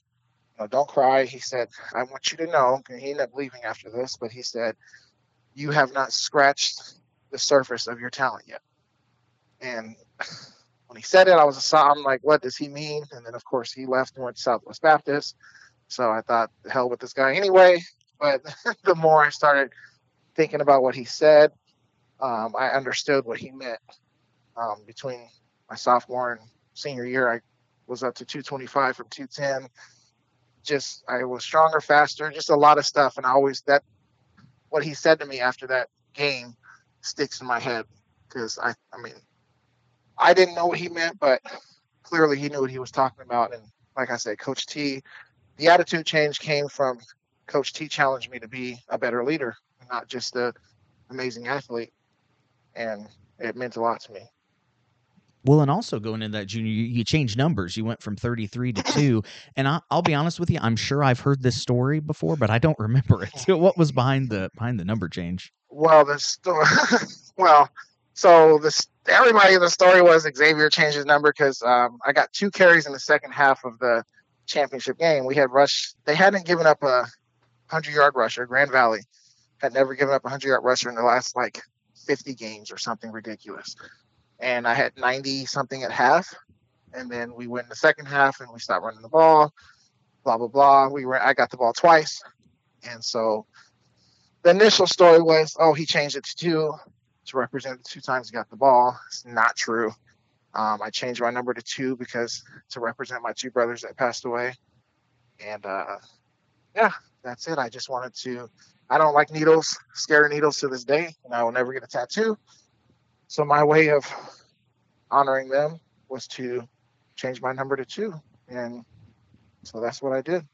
you know, don't cry. He said, I want you to know, and he ended up leaving after this, but he said, You have not scratched the surface of your talent yet. And when he said it, I was I'm like, what does he mean? And then of course he left and went to Southwest Baptist. So I thought, hell with this guy anyway. But the more I started thinking about what he said, um, I understood what he meant. Um, between my sophomore and senior year, I was up to 225 from 210. Just I was stronger, faster, just a lot of stuff. And I always that what he said to me after that game sticks in my head because I I mean I didn't know what he meant, but clearly he knew what he was talking about. And like I said, Coach T, the attitude change came from Coach T challenged me to be a better leader, not just a amazing athlete. And it meant a lot to me. Well, and also going into that junior, you, you changed numbers. You went from 33 to 2. And I, will be honest with you, I'm sure I've heard this story before, but I don't remember it. So what was behind the behind the number change? Well, the story, well, so this everybody in the story was Xavier changed his number because um, I got two carries in the second half of the championship game. We had rush. they hadn't given up a hundred yard rusher. Grand Valley had never given up a hundred yard rusher in the last like 50 games or something ridiculous. And I had 90 something at half, and then we went in the second half and we stopped running the ball. Blah blah blah. We were I got the ball twice, and so the initial story was, oh, he changed it to two to represent the two times he got the ball. It's not true. Um, I changed my number to two because to represent my two brothers that passed away. And uh, yeah, that's it. I just wanted to. I don't like needles, scared of needles to this day, and I will never get a tattoo. So my way of honoring them was to change my number to two, and so that's what I did.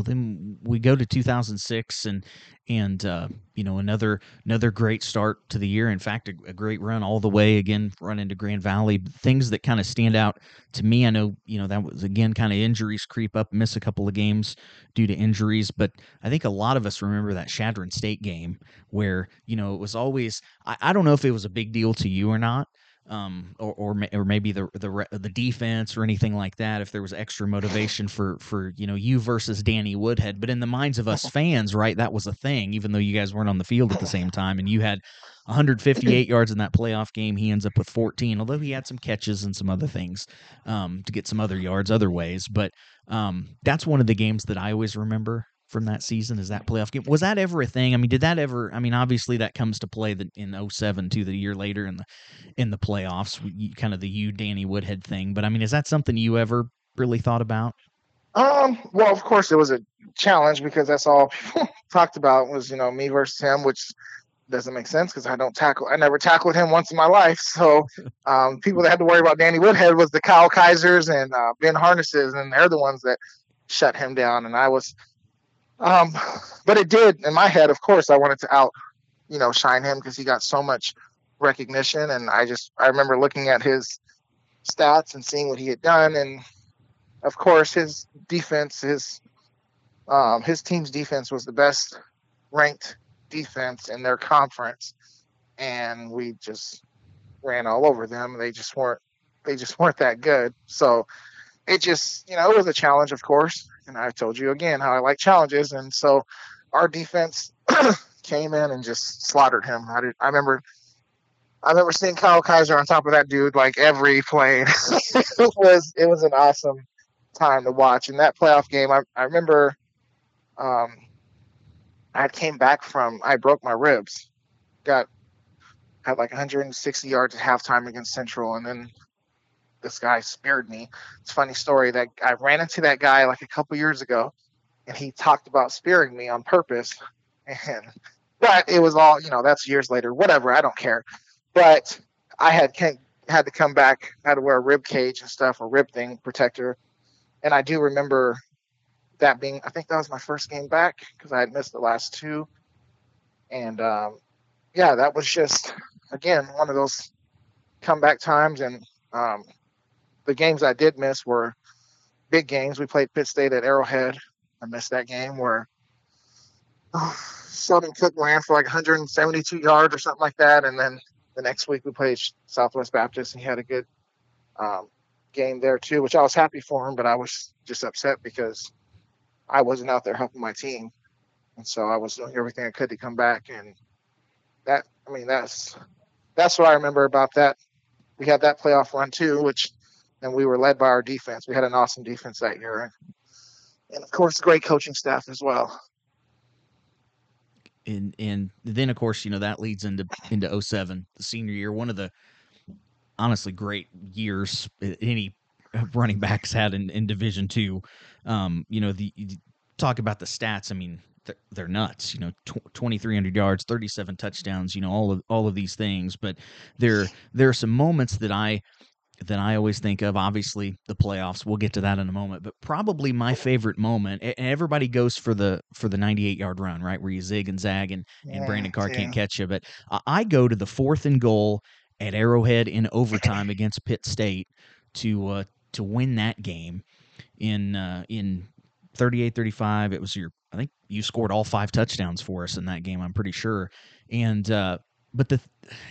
Well, then we go to 2006, and and uh, you know another another great start to the year. In fact, a, a, great run all the way again, run into Grand Valley. Things that kind of stand out to me. I know you know that was again kind of injuries creep up, miss a couple of games due to injuries, but I think a lot of us remember that Chadron State game where you know it was always. I, I don't know if it was a big deal to you or not, um, or, or or maybe the the the defense or anything like that. If there was extra motivation for for you know you versus Danny Woodhead, but in the minds of us fans, right, that was a thing. Even though you guys weren't on the field at the same time, and you had 158 yards in that playoff game, he ends up with 14. Although he had some catches and some other things um, to get some other yards other ways, but um, that's one of the games that I always remember from that season is that playoff game was that ever a thing i mean did that ever i mean obviously that comes to play the, in 07 to the year later in the in the playoffs kind of the you danny woodhead thing but i mean is that something you ever really thought about um well of course it was a challenge because that's all people talked about was you know me versus him which doesn't make sense because I don't tackle. I never tackled him once in my life. So um, people that had to worry about Danny Woodhead was the Kyle Kaisers and uh, Ben Harnesses, and they're the ones that shut him down. And I was um, but it did in my head. Of course, I wanted to out, you know, shine him because he got so much recognition, and I just I remember looking at his stats and seeing what he had done, and of course his defense, his um, his team's defense was the best ranked defense in their conference, and we just ran all over them. They just weren't they just weren't that good. So it just you know it was a challenge, of course, And I told you again how I like challenges, and so our defense came in and just slaughtered him. I did, I remember I remember seeing Kyle Kaiser on top of that dude like every play. it was it was an awesome time to watch. In that playoff game, I, I remember um, I came back from I broke my ribs, got had like 160 yards at halftime against Central, and then this guy speared me. It's funny story that I ran into that guy like a couple years ago, and he talked about spearing me on purpose. And but it was all you know. That's years later. Whatever. I don't care. But I had had to come back. had to wear a rib cage and stuff, a rib thing protector. And I do remember that being. I think that was my first game back because I had missed the last two. And um, yeah, that was just again one of those comeback times. And um, the games I did miss were big games. We played Pitt State at Arrowhead. I missed that game where oh, Sheldon Cook ran for like 172 yards or something like that. And then the next week we played Southwest Baptist and he had a good um, game there too, which I was happy for him, but I was just upset because I wasn't out there helping my team. And so I was doing everything I could to come back. And that, I mean, that's, that's what I remember about that. We had that playoff run too, which, and we were led by our defense. We had an awesome defense that year. And of course, great coaching staff as well and and then of course you know that leads into into 07 the senior year one of the honestly great years any running backs had in, in division two um you know the talk about the stats i mean they're, nuts you know 2300 yards 37 touchdowns you know all of all of these things but there there are some moments that i that I always think of. Obviously, the playoffs. We'll get to that in a moment. But probably my favorite moment. And everybody goes for the for the 98 yard run, right, where you zig and zag, and and Brandon Carr yeah. can't catch you. But I go to the fourth and goal at Arrowhead in overtime against Pitt State to uh, to win that game in uh, in 38-35. It was your I think you scored all five touchdowns for us in that game. I'm pretty sure. And uh, but the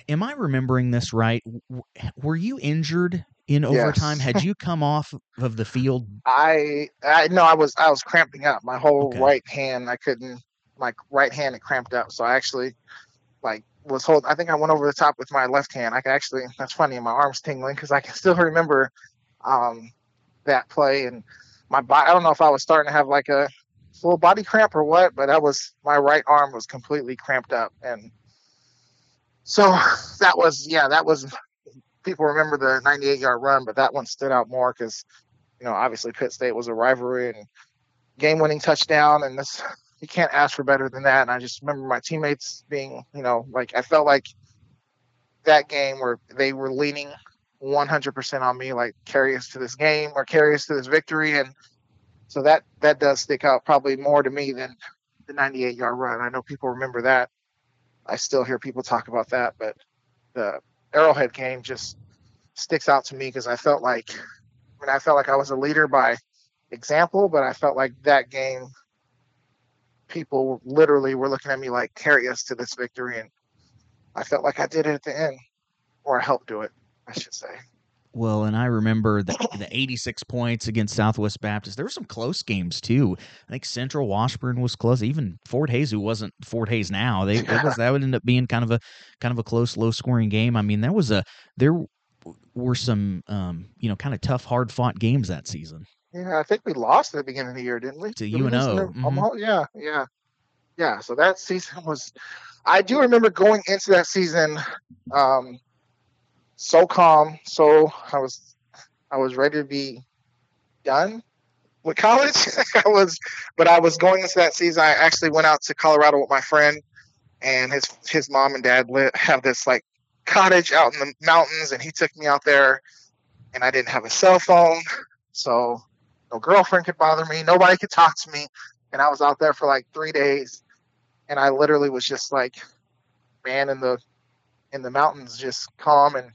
am I remembering this right? Were you injured in overtime? Yes. Had you come off of the field? I I no, I was I was cramping up. My whole okay. right hand, I couldn't. My right hand it cramped up, so I actually like was hold. I think I went over the top with my left hand. I can actually. That's funny. My arm's tingling because I can still remember um, that play and my body. I don't know if I was starting to have like a full body cramp or what, but that was my right arm was completely cramped up and so that was yeah that was people remember the 98 yard run but that one stood out more because you know obviously pitt state was a rivalry and game winning touchdown and this you can't ask for better than that and i just remember my teammates being you know like i felt like that game where they were leaning 100% on me like carry us to this game or carry us to this victory and so that that does stick out probably more to me than the 98 yard run. I know people remember that I still hear people talk about that, but the Arrowhead game just sticks out to me because I felt like, I mean, I felt like I was a leader by example, but I felt like that game, people literally were looking at me like, carry us to this victory. And I felt like I did it at the end, or I helped do it, I should say. Well, and I remember the, the 86 points against Southwest Baptist. There were some close games too. I think Central Washburn was close. Even Fort Hays, who wasn't Fort Hays now, they was, that would end up being kind of a kind of a close, low scoring game. I mean, there was a there were some um, you know kind of tough, hard fought games that season. Yeah, I think we lost at the beginning of the year, didn't we? To UNO. Mm-hmm. Yeah, yeah, yeah. So that season was. I do remember going into that season. Um, so calm. So I was I was ready to be done with college. I was, but I was going into that season. I actually went out to Colorado with my friend, and his his mom and dad live, have this like cottage out in the mountains, and he took me out there, and I didn't have a cell phone, so no girlfriend could bother me, nobody could talk to me, and I was out there for like three days, and I literally was just like, man in the in the mountains, just calm and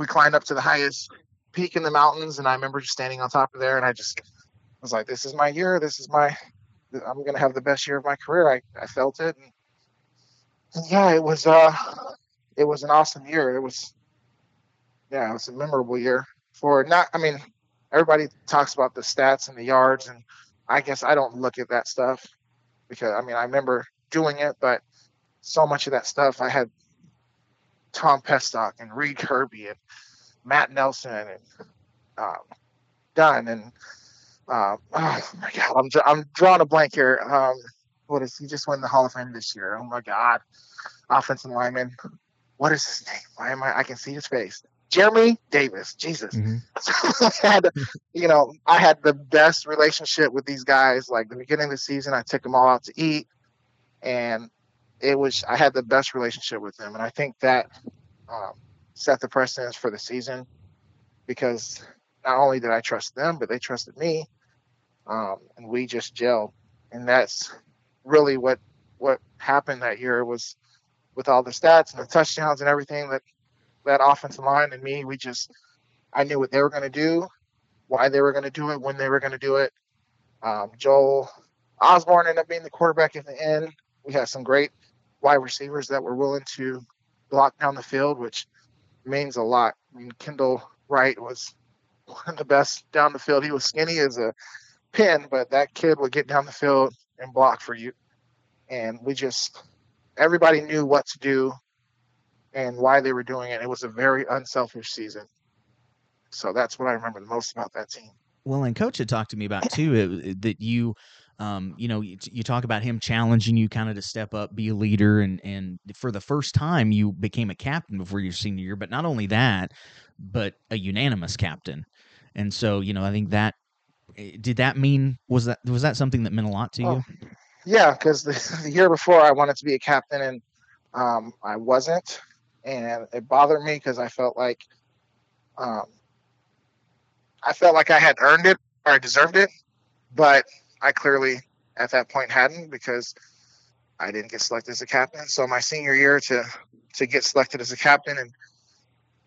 we climbed up to the highest peak in the mountains, and I remember just standing on top of there, and I just was like, "This is my year. This is my. I'm gonna have the best year of my career." I, I felt it, and, and yeah, it was uh, it was an awesome year. It was, yeah, it was a memorable year for not. I mean, everybody talks about the stats and the yards, and I guess I don't look at that stuff because I mean I remember doing it, but so much of that stuff I had Tom Pestock and Reed Kirby and Matt Nelson and um, Dunn and uh, oh my god, I'm I'm drawing a blank here. Um, what is he just won the Hall of Fame this year? Oh my god, offensive lineman. What is his name? Why am I? I can see his face. Jeremy Davis. Jesus. Mm-hmm. I had, you know, I had the best relationship with these guys. Like the beginning of the season, I took them all out to eat, and it was I had the best relationship with them, and I think that um, set the precedence for the season because not only did I trust them, but they trusted me, um, and we just gelled, and that's really what what happened that year was with all the stats and the touchdowns and everything that that offensive line and me, we just I knew what they were going to do, why they were going to do it, when they were going to do it. Um, Joel Osborne ended up being the quarterback at the end. We had some great wide receivers that were willing to block down the field, which means a lot. I mean, Kendall Wright was one of the best down the field. He was skinny as a pin, but that kid would get down the field and block for you. And we just, everybody knew what to do and why they were doing it. It was a very unselfish season. So that's what I remember the most about that team. Well, and coach had talked to me about too it, that you, um, you know, you, you, talk about him challenging you kind of to step up, be a leader, and and for the first time you became a captain before your senior year. But not only that, but a unanimous captain. And so, you know, I think that eh, did that mean was that was that something that meant a lot to oh, you? Yeah, because the, the, year before I wanted to be a captain and um, I wasn't, and it bothered me because I felt like um, I felt like I had earned it or I deserved it, but I clearly at that point hadn't because I didn't get selected as a captain. So my senior year to to get selected as a captain and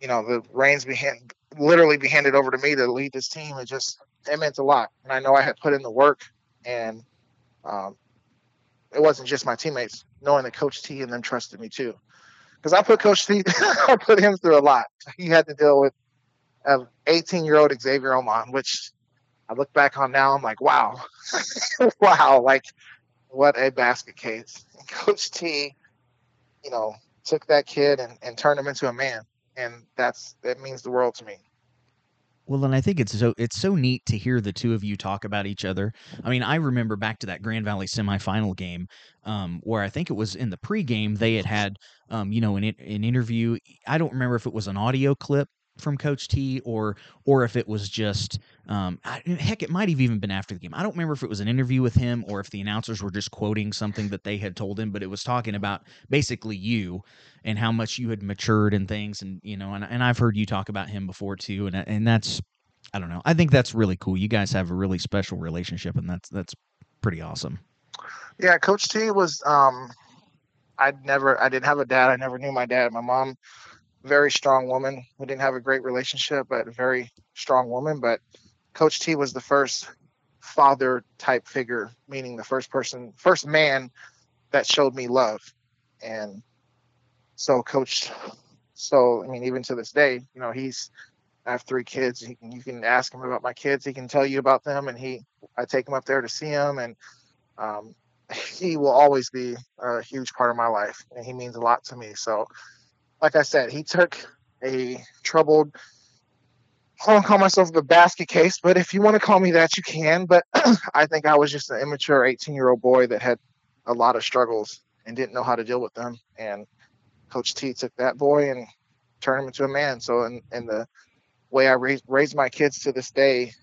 you know the reins be hand, literally be handed over to me to lead this team, it just it meant a lot. And I know I had put in the work, and um, it wasn't just my teammates knowing that Coach T and them trusted me too because I put Coach T, I put him through a lot. He had to deal with an 18 year old Xavier Omon, which I look back on now. I'm like, wow, wow, like what a basket case. And Coach T, you know, took that kid and, and turned him into a man, and that's that means the world to me. Well, and I think it's so it's so neat to hear the two of you talk about each other. I mean, I remember back to that Grand Valley semifinal game, um, where I think it was in the pregame they had had, um, you know, an an interview. I don't remember if it was an audio clip from Coach T or or if it was just um, I, heck, it might have even been after the game. I don't remember if it was an interview with him or if the announcers were just quoting something that they had told him, but it was talking about basically you and how much you had matured and things, and you know, and and I've heard you talk about him before too, and and that's I don't know. I think that's really cool. You guys have a really special relationship, and that's that's pretty awesome. Yeah, Coach T was. um I'd never. I didn't have a dad. I never knew my dad. My mom very strong woman. We didn't have a great relationship, but a very strong woman. But Coach T was the first father type figure, meaning the first person, first man that showed me love. And so, Coach, so I mean, even to this day, you know, he's I have three kids. He can, you can ask him about my kids. He can tell you about them, and he I take him up there to see him, and um, he will always be a huge part of my life, and he means a lot to me. So like I said, he took a troubled. I don't call myself the basket case, but if you want to call me that, you can. But I think I was just an immature 18 year old boy that had a lot of struggles and didn't know how to deal with them. And Coach T took that boy and turned him into a man. So, in, and the way I raise, raised my kids to this day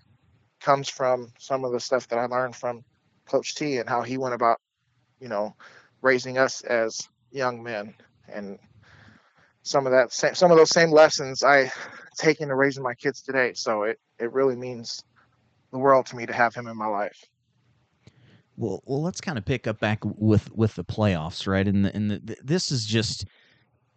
comes from some of the stuff that I learned from Coach T and how he went about, you know, raising us as young men. And some of that same, some of those same lessons I take into raising my kids today. So it, it really means the world to me to have him in my life. Well, well, let's kind of pick up back with with the playoffs, right? And the, and the, this is just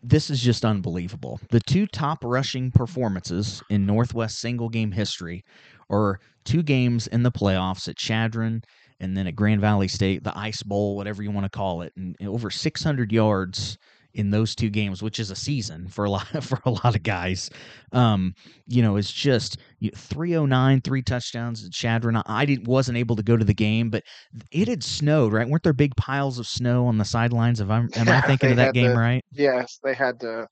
this is just unbelievable. The two top rushing performances in Northwest single game history are two games in the playoffs at Chadron and then at Grand Valley State, the Ice Bowl, whatever you want to call it, and over 600 yards in those two games, which is a season for a lot for a lot of guys. Um, you know, it's just you 309, three touchdowns Chadron. I didn't wasn't able to go to the game, but it had snowed, right? Weren't there big piles of snow on the sidelines? If I'm am I thinking of that game to, right? Yes, they had to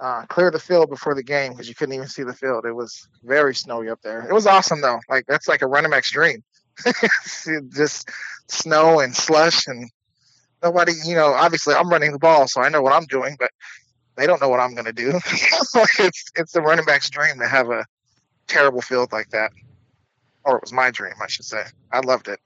uh, clear the field before the game because you couldn't even see the field. It was very snowy up there. It was awesome though. Like that's like a running back's dream. just snow and slush and nobody, you know, obviously I'm running the ball, so I know what I'm doing, but they don't know what I'm going to do. it's it's the running back's dream to have a terrible field like that, or it was my dream, I should say. I loved it.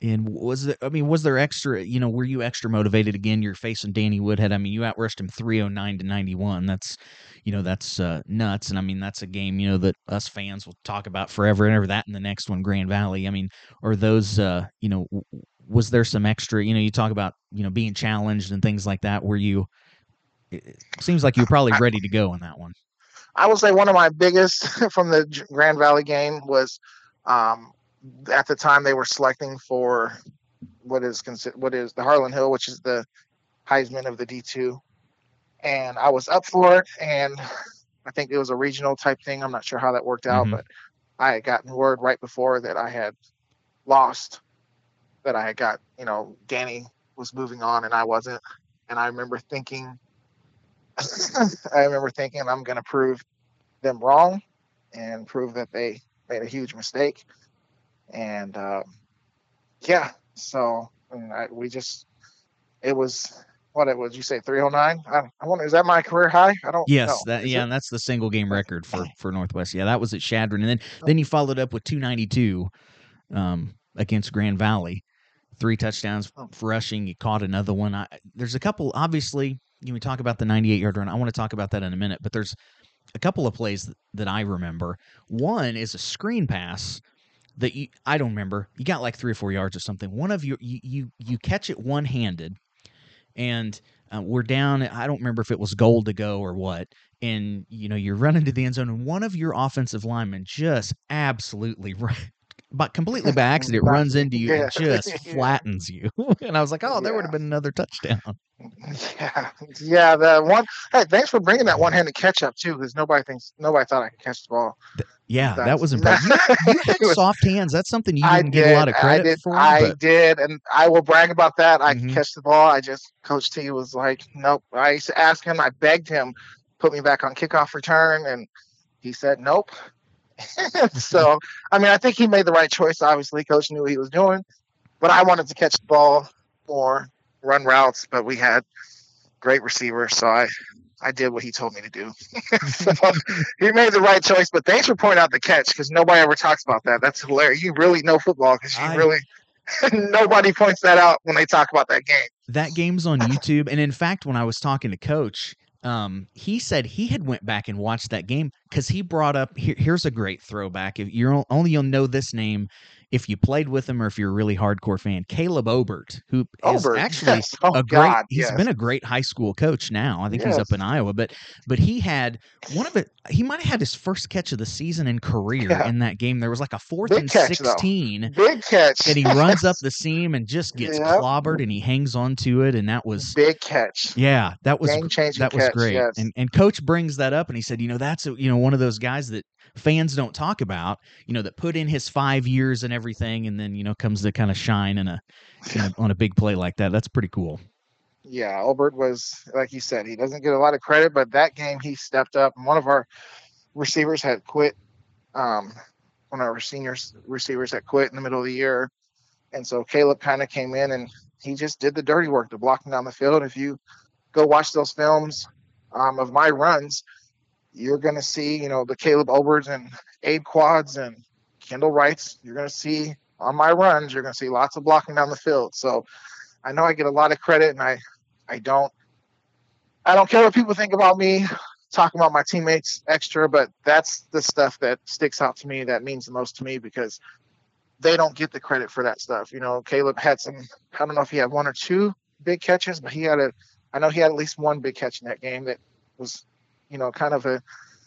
And was it? I mean, was there extra? You know, were you extra motivated again? You're facing Danny Woodhead. I mean, you outrushed him 309 to 91. That's, you know, that's uh, nuts. And I mean, that's a game you know that us fans will talk about forever and ever. That and the next one, Grand Valley. I mean, are those, uh, you know, was there some extra? You know, you talk about you know being challenged and things like that. Were you? It seems like you were probably ready to go in that one. I would say one of my biggest from the Grand Valley game was um, at the time they were selecting for what is considered what is the Harlan Hill, which is the Heisman of the D two, and I was up for it, and I think it was a regional type thing. I'm not sure how that worked out, mm-hmm. but I had gotten word right before that I had lost, that I had got you know Danny was moving on and I wasn't, and I remember thinking, I remember thinking I'm going to prove them wrong and prove that they made a huge mistake and um, yeah, so I, we just it was what it was. You say 309? I, I wonder is that my career high? I don't. Yes, know. that is yeah, it? and that's the single game record for for Northwest. Yeah, that was at Chadron, and then then you followed up with 292 um, against Grand Valley, three touchdowns oh. rushing. You caught another one. I, there's a couple. Obviously, you we talk about the 98 yard run. I want to talk about that in a minute, but there's a couple of plays that, that I remember. One is a screen pass that you I don't remember. You got like three or four yards or something. One of your you you, you catch it one handed, and uh, we're down. I don't remember if it was goal to go or what. And you know you're running to the end zone, and one of your offensive linemen just absolutely but completely by accident runs into you yeah. and just flattens you. and I was like, oh, there yeah. would have been another touchdown. Yeah, yeah. The one. Hey, thanks for bringing that one-handed catch up too, because nobody thinks nobody thought I could catch the ball. Yeah, That's, that was impressive. You, you had soft hands. That's something you didn't get a lot of credit I did, for. I but... did, and I will brag about that. I mm-hmm. catch the ball. I just Coach T was like, nope. I used to ask him. I begged him, put me back on kickoff return, and he said nope. so, I mean, I think he made the right choice. Obviously, coach knew what he was doing, but I wanted to catch the ball more, run routes, but we had great receivers, so I I did what he told me to do. so he made the right choice. But thanks for pointing out the catch because nobody ever talks about that. That's hilarious. You really know football because you I, really nobody points that out when they talk about that game. That game's on YouTube, and in fact, when I was talking to Coach, um, he said he had went back and watched that game because he brought up here, here's a great throwback. If you're only you'll know this name if you played with him or if you're a really hardcore fan, Caleb Obert, who Obert, is actually yes. oh, a great God, he's yes. been a great high school coach now. I think yes. he's up in Iowa, but but he had one of it he might have had his first catch of the season and career yeah. in that game. There was like a fourth Big and catch, 16. Though. Big catch. And he runs up the seam and just gets yep. clobbered and he hangs on to it and that was Big catch. Yeah, that was that was great. And and coach brings that up and he said, "You know, that's a, you know one of those guys that fans don't talk about, you know, that put in his five years and everything, and then you know comes to kind of shine in a, in a on a big play like that. That's pretty cool. Yeah, Obert was like you said, he doesn't get a lot of credit, but that game he stepped up. And one of our receivers had quit. Um, one of our senior receivers had quit in the middle of the year, and so Caleb kind of came in and he just did the dirty work to blocking down the field. If you go watch those films um, of my runs, you're going to see, you know, the Caleb Oberts and Abe Quads and Kendall Wrights. You're going to see on my runs, you're going to see lots of blocking down the field. So I know I get a lot of credit, and I, I don't, I don't care what people think about me talking about my teammates extra, but that's the stuff that sticks out to me that means the most to me because they don't get the credit for that stuff. You know, Caleb had some, I don't know if he had one or two big catches, but he had a, I know he had at least one big catch in that game that was you know, kind of a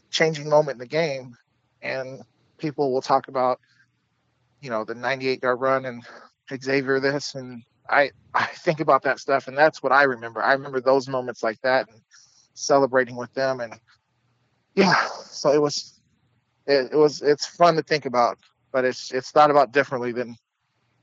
changing moment in the game. And people will talk about, you know, the 98 yard run and Xavier this. And I I think about that stuff, and that's what I remember. I remember those moments like that, and celebrating with them, and yeah. So it was it, it was it's fun to think about, but it's it's thought about differently than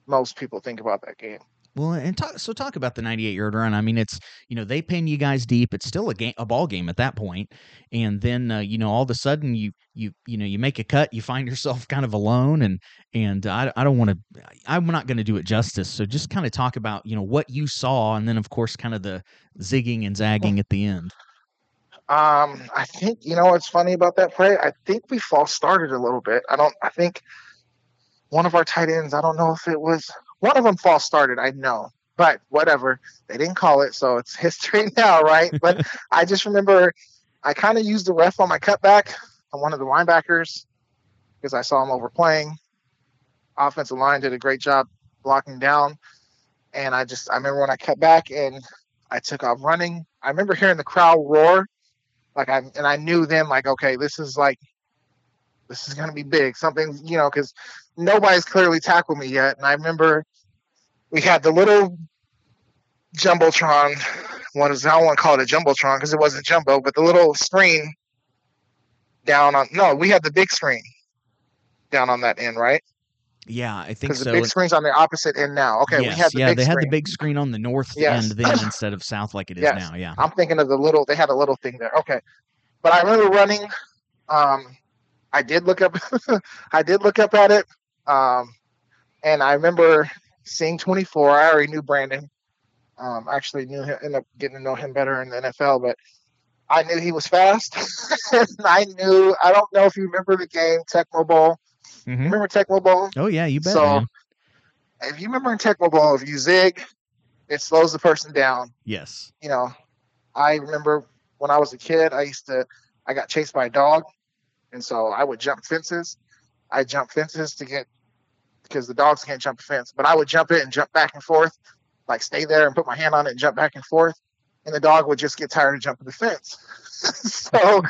most people think about that game. Well, and talk, so talk about the 98 yard run. I mean, it's you know they pin you guys deep. It's still a game, a ball game at that point. and then uh, you know all of a sudden you you you know you make a cut, you find yourself kind of alone, and and I I don't want to, I'm not going to do it justice. So just kind of talk about you know what you saw, and then of course kind of the zigging and zagging at the end. Um, I think you know what's funny about that play. I think we false started a little bit. I don't. I think one of our tight ends. I don't know if it was one of them false started, I know, but whatever. They didn't call it, so it's history now, right? But I just remember I kind of used the ref on my cutback on one of the linebackers because I saw him overplaying. Offensive line did a great job blocking down. And I just, I remember when I cut back and I took off running. I remember hearing the crowd roar. Like I, and I knew then, like, okay, this is like, this is going to be big. Something, you know, because nobody's clearly tackled me yet. And I remember we had the little jumbotron. One is I don't want to call it a jumbotron because it wasn't jumbo, but the little screen down on. No, we had the big screen down on that end, right? Yeah, I think Because so. the big screen's on the opposite end now. Okay, yes, we had the yeah, big they had the big screen on the north Yes. end then instead of south like it is Yes. now. Yeah. I'm thinking of the little. They had a little thing there. Okay, but I remember running. Um, I did look up. I did look up at it. Um, and I remember seeing 24. I already knew Brandon. Um, actually knew him. Ended up getting to know him better in the NFL, but I knew he was fast. I knew. I don't know if you remember the game Tecmo Bowl. Mhm. Remember Tecmo Bowl? Oh yeah, you bet. So- man. If you remember in Tecmo Bowl, if you zig, it slows the person down. Yes. you know, I remember when I was a kid, I used to, I got chased by a dog. And so I would jump fences. I jump fences to get, because the dogs can't jump a fence, but I would jump it and jump back and forth, like stay there and put my hand on it and jump back and forth. And the dog would just get tired of jumping the fence. so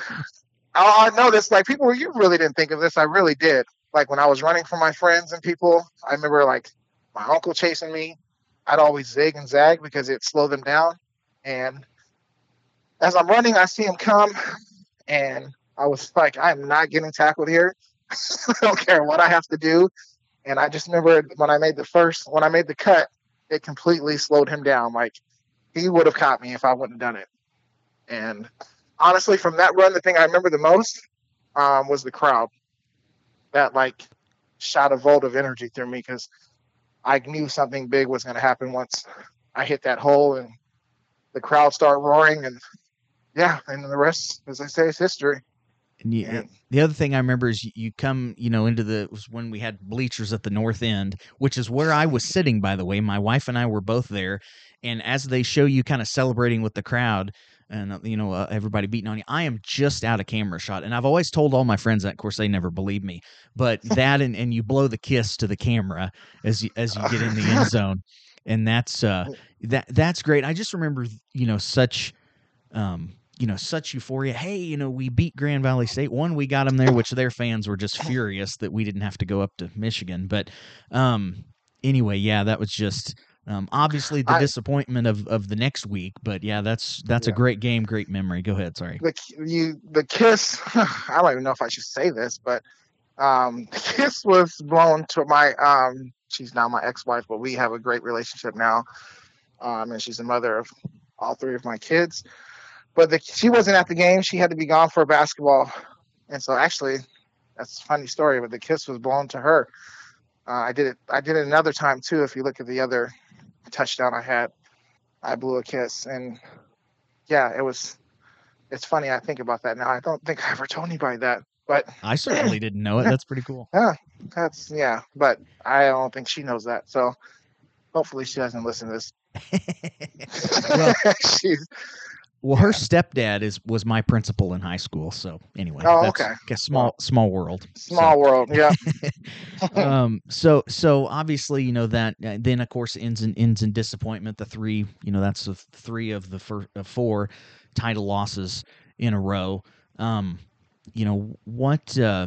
I, I know this, like people, you really didn't think of this. I really did. Like when I was running from my friends and people, I remember like my uncle chasing me. I'd always zig and zag because it slowed them down. And as I'm running, I see him come, and I was like, I'm not getting tackled here. I don't care what I have to do. And I just remember when I made the first, when I made the cut, it completely slowed him down. Like he would have caught me if I wouldn't have done it. And honestly, from that run, the thing I remember the most um, was the crowd. That like shot a volt of energy through me because I knew something big was going to happen once I hit that hole and the crowd start roaring and yeah, and the rest, as I say, is history. And you, And the other thing I remember is you, come, you know, into the was when we had bleachers at the north end, which is where I was sitting. By the way, my wife and I were both there, and as they show you, kind of celebrating with the crowd, and uh, you know, uh, everybody beating on you. I am just out of camera shot, and I've always told all my friends that. Of course, they never believe me, but that and, and you blow the kiss to the camera as you as you get in the end zone, and that's uh that that's great. I just remember, you know, such um you know, such euphoria. Hey, you know, we beat Grand Valley State. One, we got them there, which their fans were just furious that we didn't have to go up to Michigan. But um, anyway, yeah, that was just um, obviously the I- disappointment of, of the next week. But yeah, that's that's a great game, great memory. Go ahead. Sorry. the you the kiss, I don't even know if I should say this, but um, the kiss was blown to my um. She's now my ex-wife, but we have a great relationship now, um, and she's the mother of all three of my kids. But the, she wasn't at the game; she had to be gone for basketball, and so actually, that's a funny story. But the kiss was blown to her. Uh, I did it. I did it another time too. If you look at the other touchdown I had, I blew a kiss, and yeah, it was. It's funny. I think about that now. I don't think I ever told anybody that, but I certainly didn't know it. That's pretty cool. Yeah, that's yeah. But I don't think she knows that. So hopefully she doesn't listen to this. well, She's well, her stepdad is was my principal in high school. So anyway, Oh, that's okay. a small small world. So- small world. Yeah. um so so obviously you know that uh, then of course ends in ends in disappointment the three you know that's the three of the fir- uh, four title losses in a row um you know what uh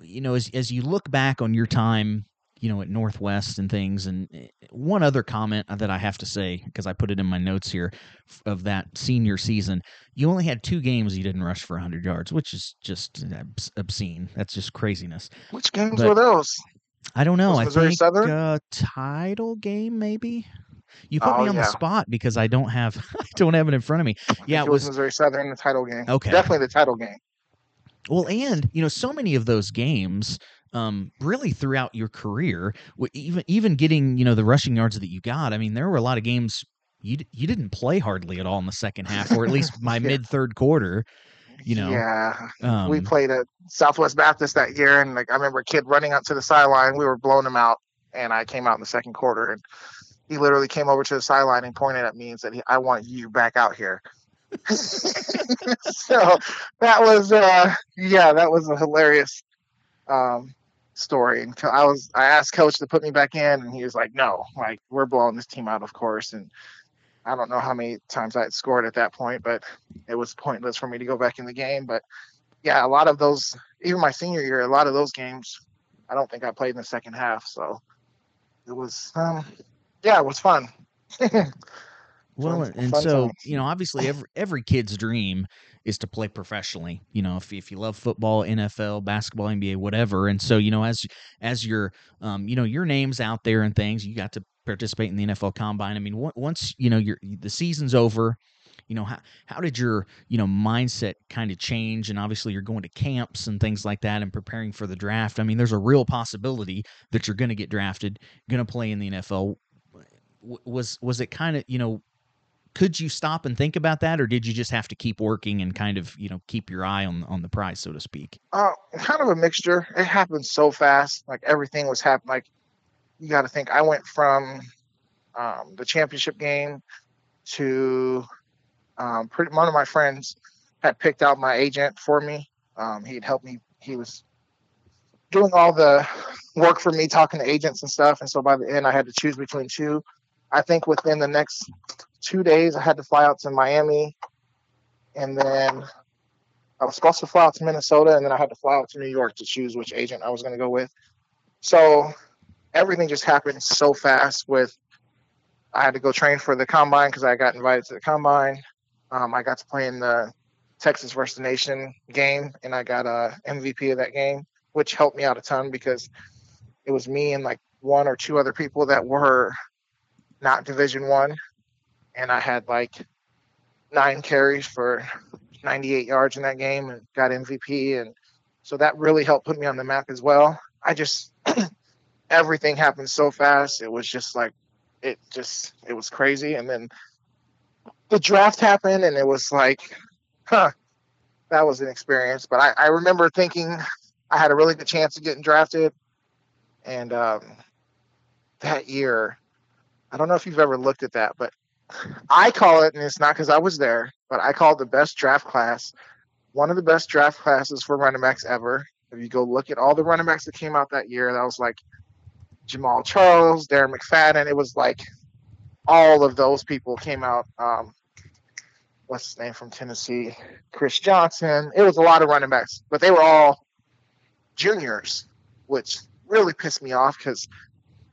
you know as as you look back on your time you know, at Northwest and things. And eh, one other comment that I have to say, because I put it in my notes here of that senior season, you only had two games you didn't rush for 100 yards, which is just obscene. That's just craziness. Which games but were those? I don't know. I think Southern? Uh, title game maybe. You put oh, me on yeah. the spot because I don't have I don't have it in front of me. Yeah, it was Missouri Southern the title game. Okay, definitely the title game. Well, and you know, so many of those games, um, really throughout your career, even even getting you know the rushing yards that you got. I mean, there were a lot of games you you didn't play hardly at all in the second half, or at least my yeah. mid third quarter. You know, yeah, um, we played at Southwest Baptist that year, and like I remember a kid running up to the sideline. We were blowing him out, and I came out in the second quarter, and he literally came over to the sideline and pointed at me and said, "I want you back out here." so that was uh yeah that was a hilarious um story and i was i asked coach to put me back in and he was like no like we're blowing this team out of course. And i don't know how many times i had scored at that point but it was pointless for me to go back in the game. But yeah a lot of those even my senior year a lot of those games i don't think i played in the second half. So it was um yeah it was fun. Well, and so times. you know, obviously, every every kid's dream is to play professionally. You know, if if you love football, NFL, basketball, NBA, whatever, and so you know, as as your um, you know, your name's out there and things, you got to participate in the NFL Combine. I mean, once you know your the season's over, you know how how did your you know mindset kind of change and obviously you're going to camps and things like that and preparing for the draft i mean there's a real possibility that you're going to get drafted going to play in the nfl was was it kind of you know could you stop and think about that or did you just have to keep working and kind of you know keep your eye on on the prize so to speak? Uh kind of a mixture. It happened so fast like everything was happening like you got to think i went from um, the championship game to um, pretty, one of my friends had picked out my agent for me. Um, he'd helped me he was doing all the work for me talking to agents and stuff and so by the end i had to choose between two. I think within the next two days. I had to fly out to Miami, and then I was supposed to fly out to Minnesota, and then I had to fly out to New York to choose which agent I was going to go with. So everything just happened so fast. With I had to go train for the combine because I got invited to the combine. Um, I got to play in the Texas versus the Nation game, and I got a MVP of that game, which helped me out a ton because it was me and like one or two other people that were not Division One and I had like nine carries for 98 yards in that game and got MVP. And so that really helped put me on the map as well. I just, everything happened so fast. It was just like, it just, it was crazy. And then the draft happened and it was like, huh, that was an experience. But I, I remember thinking I had a really good chance of getting drafted. And um, that year, I don't know if you've ever looked at that, but I call it, and it's not because I was there, but I call it the best draft class. One of the best draft classes for running backs ever. If you go look at all the running backs that came out that year, that was like Jamaal Charles, Darren McFadden. It was like all of those people came out. Um, what's his name from Tennessee? Chris Johnson. It was a lot of running backs, but they were all juniors, which really pissed me off because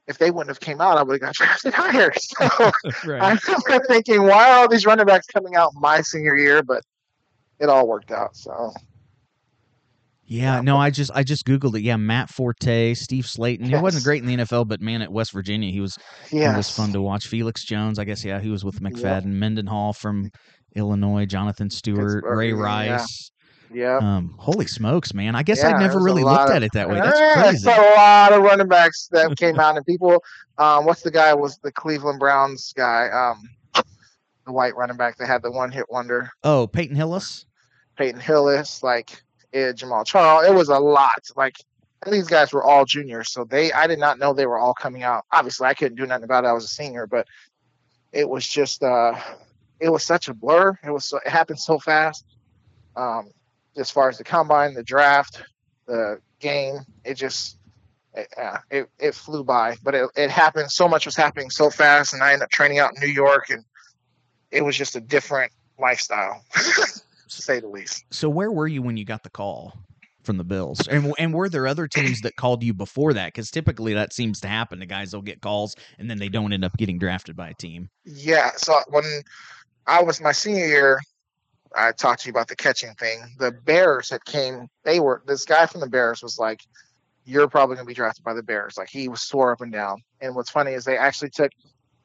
if they wouldn't have came out, I would have got drafted higher. So right. I am thinking, why are all these running backs coming out my senior year? But it all worked out. So yeah, no, I just I just googled it. Yeah, Matt Forte, Steve Slaton. Yes. He wasn't great in the NFL, but man, at West Virginia, he was yes. he was fun to watch. Felix Jones, I guess, yeah, he was with McFadden. Yep. Mendenhall from Illinois, Jonathan Stewart, Pittsburgh, Ray Rice. Yeah. Um, holy smokes, man! I guess yeah, I never really looked of, at it that way. That's crazy. a lot of running backs that came out, and people. Um, what's the guy? Was the Cleveland Browns guy? Um, the white running back that had the one hit wonder. Oh, Peyton Hillis. Peyton Hillis, like Ed Jamaal Charles. It was a lot. Like these guys were all juniors, so they. I did not know they were all coming out. Obviously, I couldn't do nothing about it. I was a senior, but it was just. uh It was such a blur. It was. So, it happened so fast. Um, as far as the combine, the draft, the game, it just eh, it, it, it flew by. But it, it happened. So much was happening so fast, and I ended up training out in New York, and it was just a different lifestyle, to say the least. So where were you when you got the call from the Bills. And and were there other teams that called you before that? Because typically that seems to happen. The guys will get calls and then they don't end up getting drafted by a team. Yeah. So when I was my senior year, I talked to you about the catching thing. The Bears had came. They were this guy from the Bears was like, "You're probably going to be drafted by the Bears." Like he was swore up and down. And what's funny is they actually took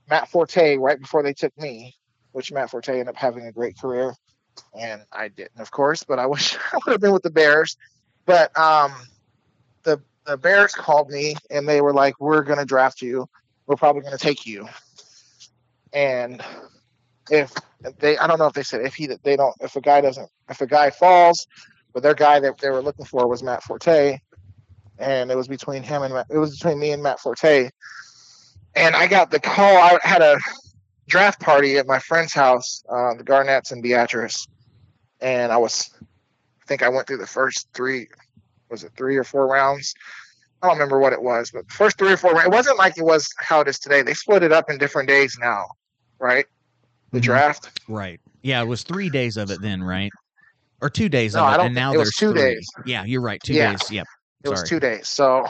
Matt Forte right before they took me, which Matt Forte ended up having a great career, and I didn't, of course. But I wish I would have been with the Bears. But um, the the Bears called me and they were like, "We're going to draft you. We're probably going to take you." And if they, I don't know if they said if he they don't if a guy doesn't if a guy falls, but their guy that they were looking for was Matt Forte, and it was between him and it was between me and Matt Forte. And I got the call. I had a draft party at my friend's house, uh, the Garnets and Beatrice, and I was, I think I went through the first three, was it three or four rounds? I don't remember what it was, but first three or four. It wasn't like it was how it is today. They split it up in different days now, right? The Mhm. draft. Right. Yeah, it was three days of it then, right? Or two days No, of it, and now it was there's two three. days. Yeah, you're right. Two Yeah. days. Yep. It was Sorry. two days. So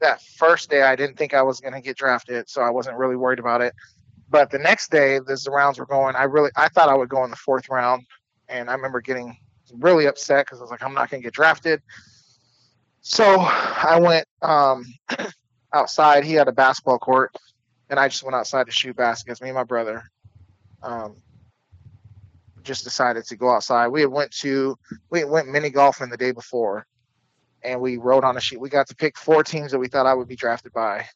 that first day, I didn't think I was going to get drafted, so I wasn't really worried about it. But the next day, as the rounds were going, I really I thought I would go in the fourth round, and I remember getting really upset because I was like, I'm not going to get drafted. So I went um, outside. He had a basketball court, and I just went outside to shoot baskets. Me and my brother um, just decided to go outside. We had went to we went mini golfing the day before, and we wrote on a sheet. We got to pick four teams that we thought I would be drafted by,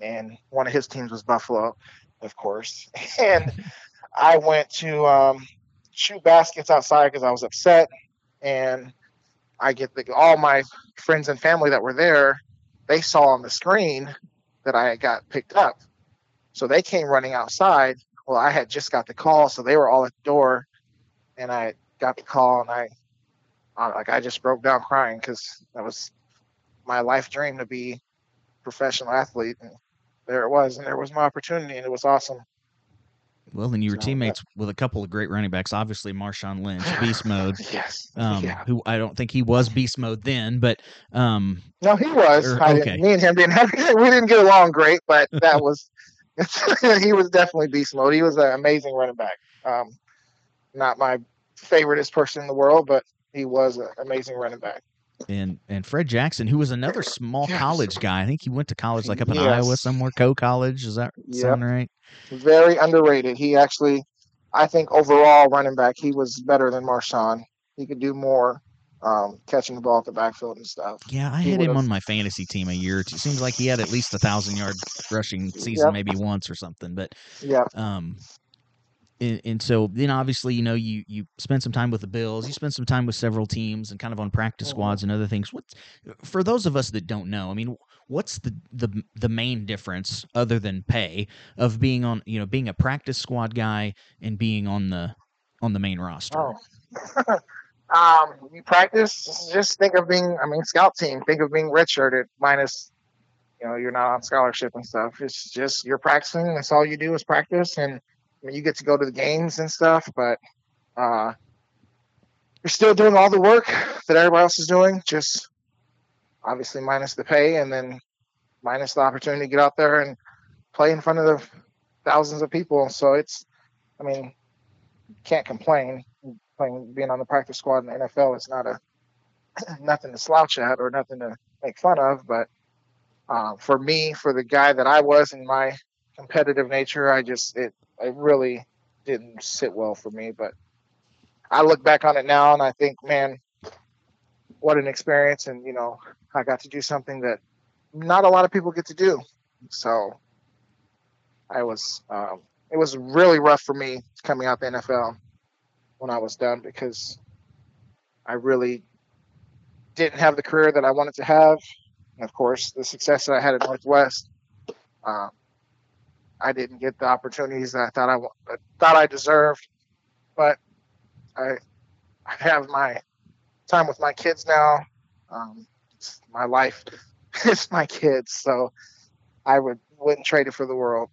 and one of his teams was Buffalo, of course. And I went to um, shoot baskets outside because I was upset, and I get the, all my friends and family that were there. They saw on the screen that I got picked up, so they came running outside. Well, I had just got the call, so they were all at the door, and I got the call, and I uh, like I just broke down crying because that was my life dream to be a professional athlete, and there it was, and there was my opportunity, and it was awesome. Well, and you were So, teammates with a couple of great running backs. Obviously, Marshawn Lynch, beast mode. Yes. Um, yeah. who I don't think he was beast mode then, but um, No, he was. Or- I okay. me and him didn't have we didn't get along great, but that was he was definitely beast mode. He was an amazing running back. Um, not my favoriteest person in the world, but he was an amazing running back. and and Fred Jackson, who was another small Yes. college guy. I think he went to college like up in Yes. Iowa somewhere, Coe College. Is that Yep. sound right? Very underrated. He actually, I think overall running back, he was better than Marshawn. He could do more, um, catching the ball at the backfield and stuff. Yeah, I He had him on my fantasy team a year. or two. It seems like he had at least a thousand yard rushing season, Yep. maybe once or something. But Yeah. um, and, and so then obviously you know you you spend some time with the Bills, you spend some time with several teams and kind of on practice Mhm. squads and other things. What's for those of us that don't know? I mean, what's the the the main difference other than pay of being on you know being a practice squad guy and being on the on the main roster? Oh. um, you practice. Just think of being. I mean, scout team. Think of being redshirted minus. You know, you're not on scholarship and stuff. It's just you're practicing. That's all you do is practice, and I mean, you get to go to the games and stuff. But uh, you're still doing all the work that everybody else is doing. Just obviously minus the pay, and then minus the opportunity to get out there and play in front of the thousands of people. So it's, I mean, can't complain playing being on the practice squad in the NFL is not a nothing to slouch at or nothing to make fun of. But uh, for me, for the guy that I was in my competitive nature, I just it it really didn't sit well for me. But I look back on it now and I think, man, what an experience! And you know, I got to do something that not a lot of people get to do. So I was um, it was really rough for me coming out the NFL when I was done because I really didn't have the career that I wanted to have. And of course, the success that I had at Northwest, um, I didn't get the opportunities that I thought I uh, thought I deserved. But I, I have my time with my kids now. Um, it's my life, it's my kids, so I would wouldn't trade it for the world.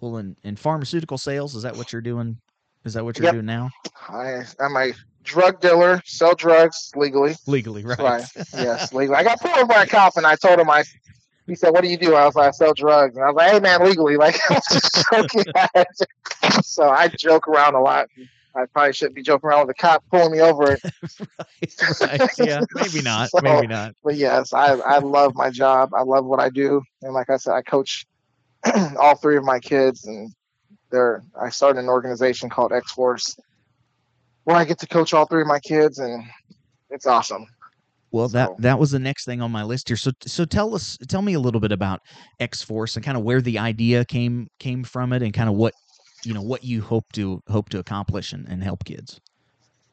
Well, in, in pharmaceutical sales, is that what you're doing Is that what you're Yep. doing now? I, I'm a drug dealer, sell drugs legally. Legally, right? Right. yes, legally. I got pulled over by a cop, and I told him I. He said, "What do you do?" I was like, "I sell drugs." And I was like, "Hey, man, legally." Like I was just joking. so I joke around a lot. I probably shouldn't be joking around with a cop pulling me over. right, right. Yeah, maybe not. So- maybe not. But yes, I I love my job. I love what I do, and like I said, I coach all three of my kids, and they're. I started an organization called X Force, where I get to coach all three of my kids, and it's awesome. Well, that So- that was the next thing on my list here. So so tell us tell me a little bit about X Force and kind of where the idea came came from it and kind of what you know what you hope to hope to accomplish and, and help kids.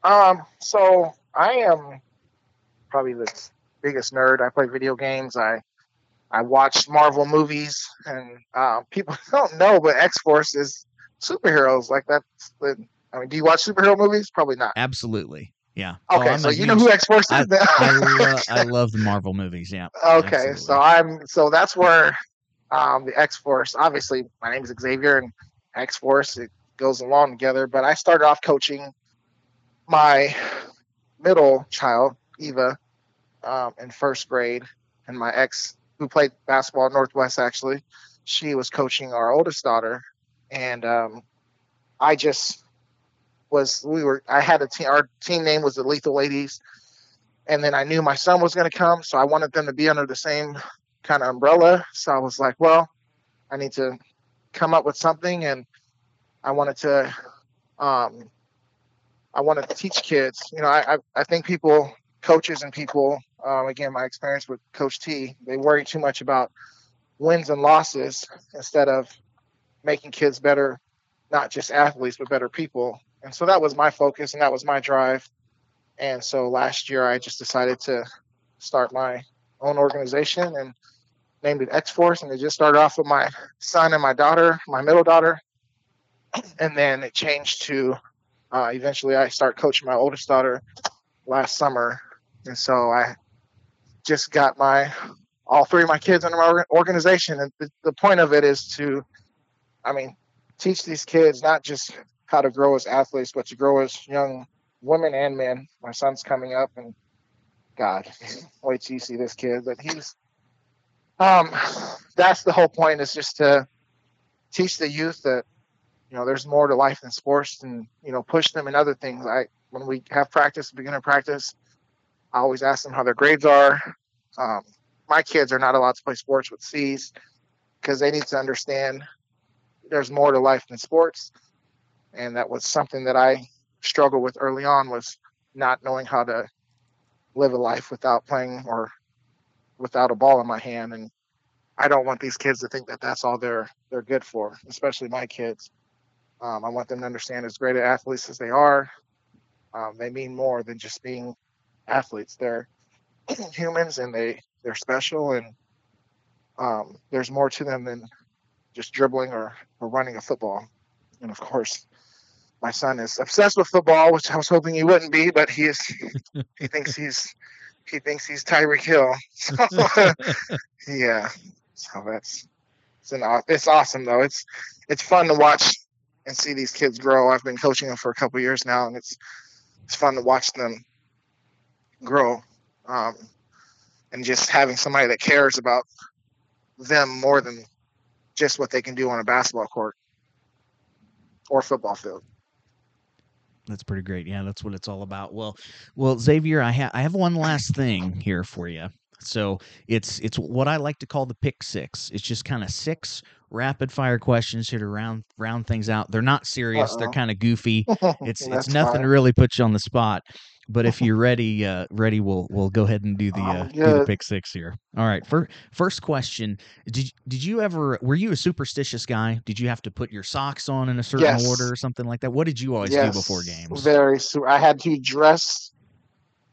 Um, so I am probably the biggest nerd. I play video games. I I watch Marvel movies, and uh, people don't know, but X Force is superheroes. Like that's the. I mean, do you watch superhero movies? Probably not. Absolutely. Yeah. Okay, oh, so you know who X Force is. then? I love I love the Marvel movies. Yeah. okay, so. I'm so that's where um, the X Force. Obviously, my name is Xavier, and X Force it goes along together. But I started off coaching my middle child, Eva, um, in first grade, and my ex, who played basketball at Northwest, actually, she was coaching our oldest daughter, and um, I just was. We were. I had a team. Our team name was the Lethal Ladies, and then I knew my son was going to come, so I wanted them to be under the same kind of umbrella. So I was like, well, I need to come up with something, and I wanted to. Um, I wanted to teach kids. You know, I I, I think people, coaches and people, um, again, my experience with Coach T, they worry too much about wins and losses instead of making kids better, not just athletes but better people. And so that was my focus, and that was my drive. And so last year, I just decided to start my own organization and named it X Force. And it just started off with my son and my daughter, my middle daughter, and then it changed to uh, eventually I start coaching my oldest daughter last summer, and so I just got my all three of my kids under my organization. And the, the point of it is to, I mean, teach these kids not just how to grow as athletes, but to grow as young women and men. My son's coming up, and God, wait till you see this kid. But he's, um, that's the whole point is just to teach the youth that you know there's more to life than sports and you know push them in other things i when we have practice beginner practice i always ask them how their grades are um, my kids are not allowed to play sports with c's because they need to understand there's more to life than sports. And that was something that i struggled with early on was not knowing how to live a life without playing or without a ball in my hand. And i don't want these kids to think that that's all they're they're good for especially my kids. Um, I want them to understand as great athletes as they are, um, they mean more than just being athletes. They're humans and they they're special and um, there's more to them than just dribbling or, or running a football. And of course, my son is obsessed with football, which I was hoping he wouldn't be, but he is. he thinks he's he thinks he's Tyreek Hill. So, yeah, so that's it's an it's awesome though. It's it's fun to watch and see these kids grow. I've been coaching them for a couple years now, and it's it's fun to watch them grow, um, and just having somebody that cares about them more than just what they can do on a basketball court or football field. That's pretty great. Yeah, that's what it's all about. Well, well, Xavier, I have I have one last thing here for you. So it's it's what I like to call the pick six. It's just kind of six rapid fire questions here to round round things out. They're not serious. They're uh-uh. kind of goofy. It's it's nothing fine. to really put you on the spot. But if you're ready, uh, ready, we'll we'll go ahead and do the I'm uh, do the pick six here. All right. Fir- first question: Did did you ever were you a superstitious guy? Did you have to put your socks on in a certain Yes. order or something like that? What did you always do before games? Very. su- I had to dress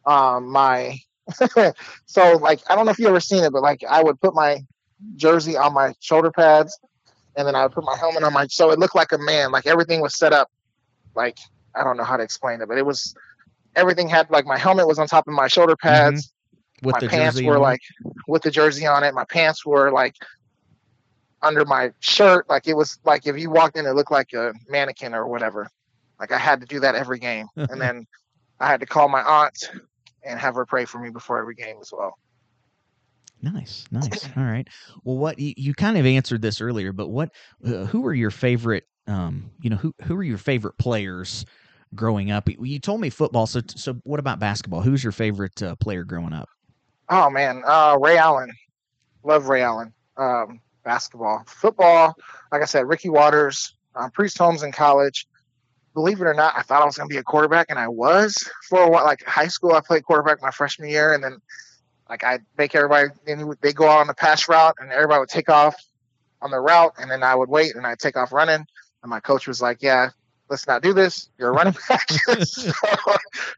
um, my. so like I don't know if you ever seen it, but like I would put my jersey on my shoulder pads, and then I would put my helmet on my. So it looked like a man. Like everything was set up. Like I don't know how to explain it, but it was everything had like my helmet was on top of my shoulder pads. With my the pants jersey were on? like with the jersey on it. My pants were like under my shirt. Like it was like if you walked in, it looked like a mannequin or whatever. Like I had to do that every game, and then I had to call my aunt and have her pray for me before every game as well. Nice, nice. All right. Well, what you, you kind of answered this earlier, but what uh, who are your favorite? Um, you know, who who are your favorite players growing up? You told me football, so so what about basketball? Who's your favorite uh, player growing up? Oh man, uh, Ray Allen. Love Ray Allen. Um, basketball, football. Like I said, Ricky Watters, um, Priest Holmes in college. Believe it or not, I thought I was going to be a quarterback, and I was for a while. Like high school, I played quarterback my freshman year, and then like I'd make everybody. They go out on the pass route, and everybody would take off on the route, and then I would wait, and I'd take off running. And my coach was like, "Yeah, let's not do this. You're a running back." so,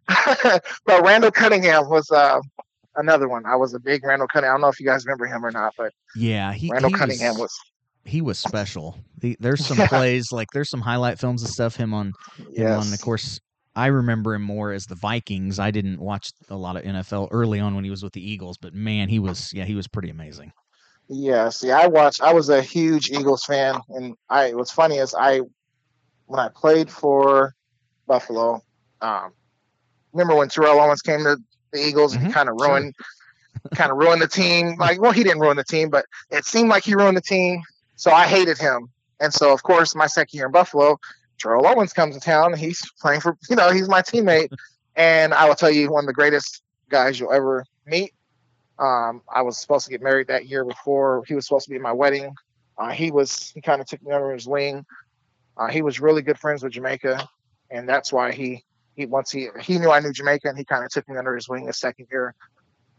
but Randall Cunningham was uh, another one. I was a big Randall Cunningham. I don't know if you guys remember him or not, but yeah, he, Randall he Cunningham was, was he was special. The, there's some Yeah. plays like there's some highlight films and stuff him on him on. Of course, I remember him more as the Vikings. I didn't watch a lot of NFL early on when he was with the Eagles, but man, he was yeah he was pretty amazing. Yeah, see, I watched. I was a huge Eagles fan, and I. What's funny is I, when I played for Buffalo, um, remember when Terrell Owens came to the Eagles and he Mhm, kind of ruined, kind of ruined the team. Like, well, he didn't ruin the team, but it seemed like he ruined the team. So I hated him, and so of course my second year in Buffalo, Terrell Owens comes to town. and He's playing for, you know, he's my teammate, and I will tell you, one of the greatest guys you'll ever meet. Um, I was supposed to get married that year before he was supposed to be at my wedding. Uh, he was he kind of took me under his wing. Uh, he was really good friends with Jamaica, and that's why he he once he he knew I knew Jamaica, and he kind of took me under his wing the second year.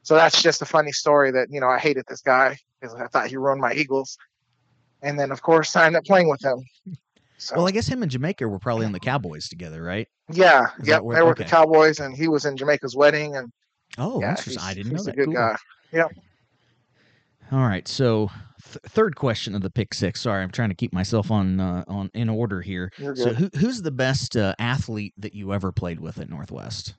So that's just a funny story that you know I hated this guy because I thought he ruined my Eagles, and then of course I ended up playing with him. So Well, I guess him and Jamaica were probably on the Cowboys together, right? yeah, Is yep, where- they were with the. Cowboys, and he was in Jamaica's wedding, and Oh, yeah, I didn't know that. a good Cool. guy. All right, so th- third question of the pick six. Sorry, I'm trying to keep myself on uh, on in order here. So, who who's the best uh, athlete that you ever played with at Northwest?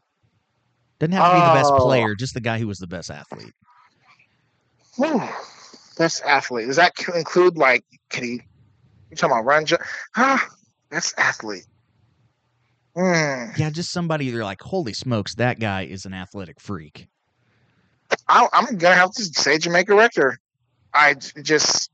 Doesn't have to be the best Oh. player, just the guy who was the best athlete. Best athlete. Does that include like can he? You talking about run? Ju- huh? Best athlete. Hmm. Yeah, just somebody you're like, holy smokes, that guy is an athletic freak. I'm gonna have to say Jamaica Rector. I just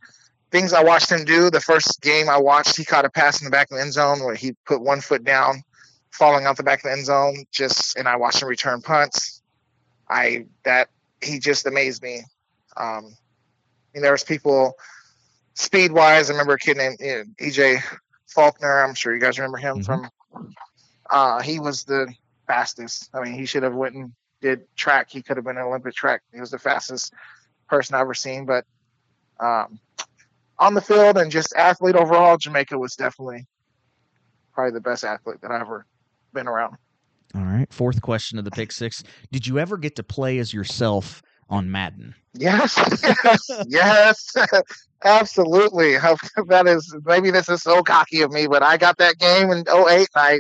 things I watched him do. The first game I watched, he caught a pass in the back of the end zone where he put one foot down, falling out the back of the end zone. Just and I watched him return punts. I that he just amazed me. Um, and there was people speed wise. I remember a kid named you know, EJ Faulkner. I'm sure you guys remember him Mhm. from. Uh, he was the fastest. I mean, he should have went and did track. He could have been an Olympic track. He was the fastest person I've ever seen. But um, on the field and just athlete overall, Jamaica was definitely probably the best athlete that I've ever been around. All right, fourth question of the pick six. Did you ever get to play as yourself on Madden? Yes, yes, yes, absolutely. That is maybe this is so cocky of me, but I got that game in 08 and I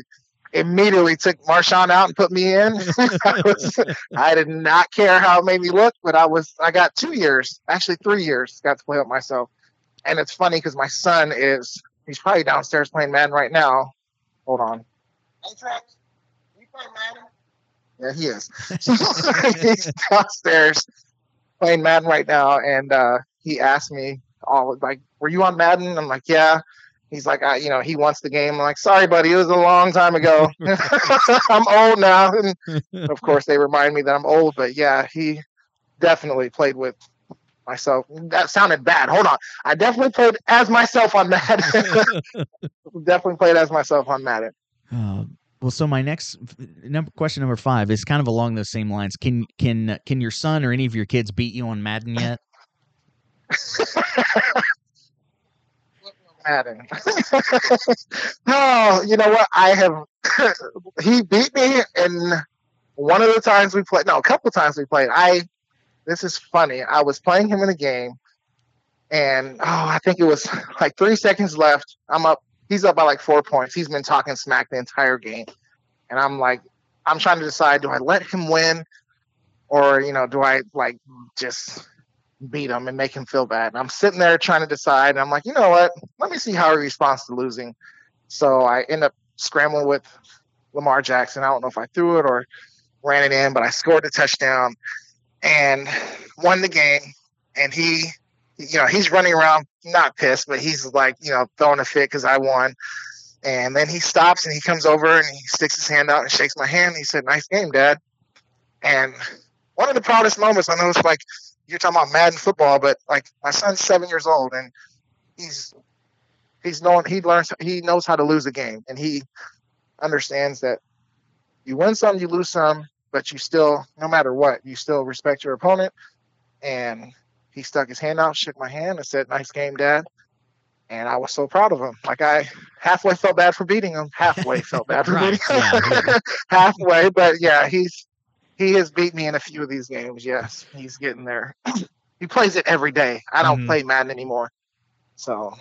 immediately took Marshawn out and put me in. I, was, I did not care how it made me look, but I was I got two years, actually three years, got to play with myself. And it's funny because my son is he's probably downstairs playing Madden right now. Hold on. Hey Trex, you play Madden? Yeah, he is. He's downstairs playing Madden right now, and uh, he asked me, all like, were you on Madden?" I'm like, "Yeah." He's like, I, you know, he wants the game. I'm like, sorry, buddy, it was a long time ago. I'm old now, and of course they remind me that I'm old. But yeah, he definitely played with myself. That sounded bad. Hold on, I definitely played as myself on Madden. definitely played as myself on Madden. Uh, well, so my next number question number five is kind of along those same lines. Can can can your son or any of your kids beat you on Madden yet? Madden. oh, you know what? I have. he beat me in one of the times we played. No, a couple times we played. I. This is funny. I was playing him in a game, and oh, I think it was like three seconds left. I'm up. He's up by like four points. He's been talking smack the entire game, and I'm like, I'm trying to decide: do I let him win, or you know, do I like just beat him and make him feel bad. And I'm sitting there trying to decide. And I'm like, you know what? Let me see how he responds to losing. So I end up scrambling with Lamar Jackson. I don't know if I threw it or ran it in, but I scored the touchdown and won the game. And he, you know, he's running around not pissed, but he's like, you know, throwing a fit because I won. And then he stops and he comes over and he sticks his hand out and shakes my hand. And He said, "Nice game, Dad." And one of the proudest moments I know it's like you're talking about Madden football, but like my son's seven years old and he's he's known he learns he knows how to lose a game and he understands that you win some, you lose some, but you still, no matter what, you still respect your opponent. And he stuck his hand out, shook my hand, and said, "Nice game, Dad." And I was so proud of him. Like I halfway felt bad for beating him, halfway felt bad for Right, beating him, yeah. halfway. But yeah, he's he has beat me in a few of these games. Yes, he's getting there. he plays it every day. I don't Mhm. play Madden anymore, so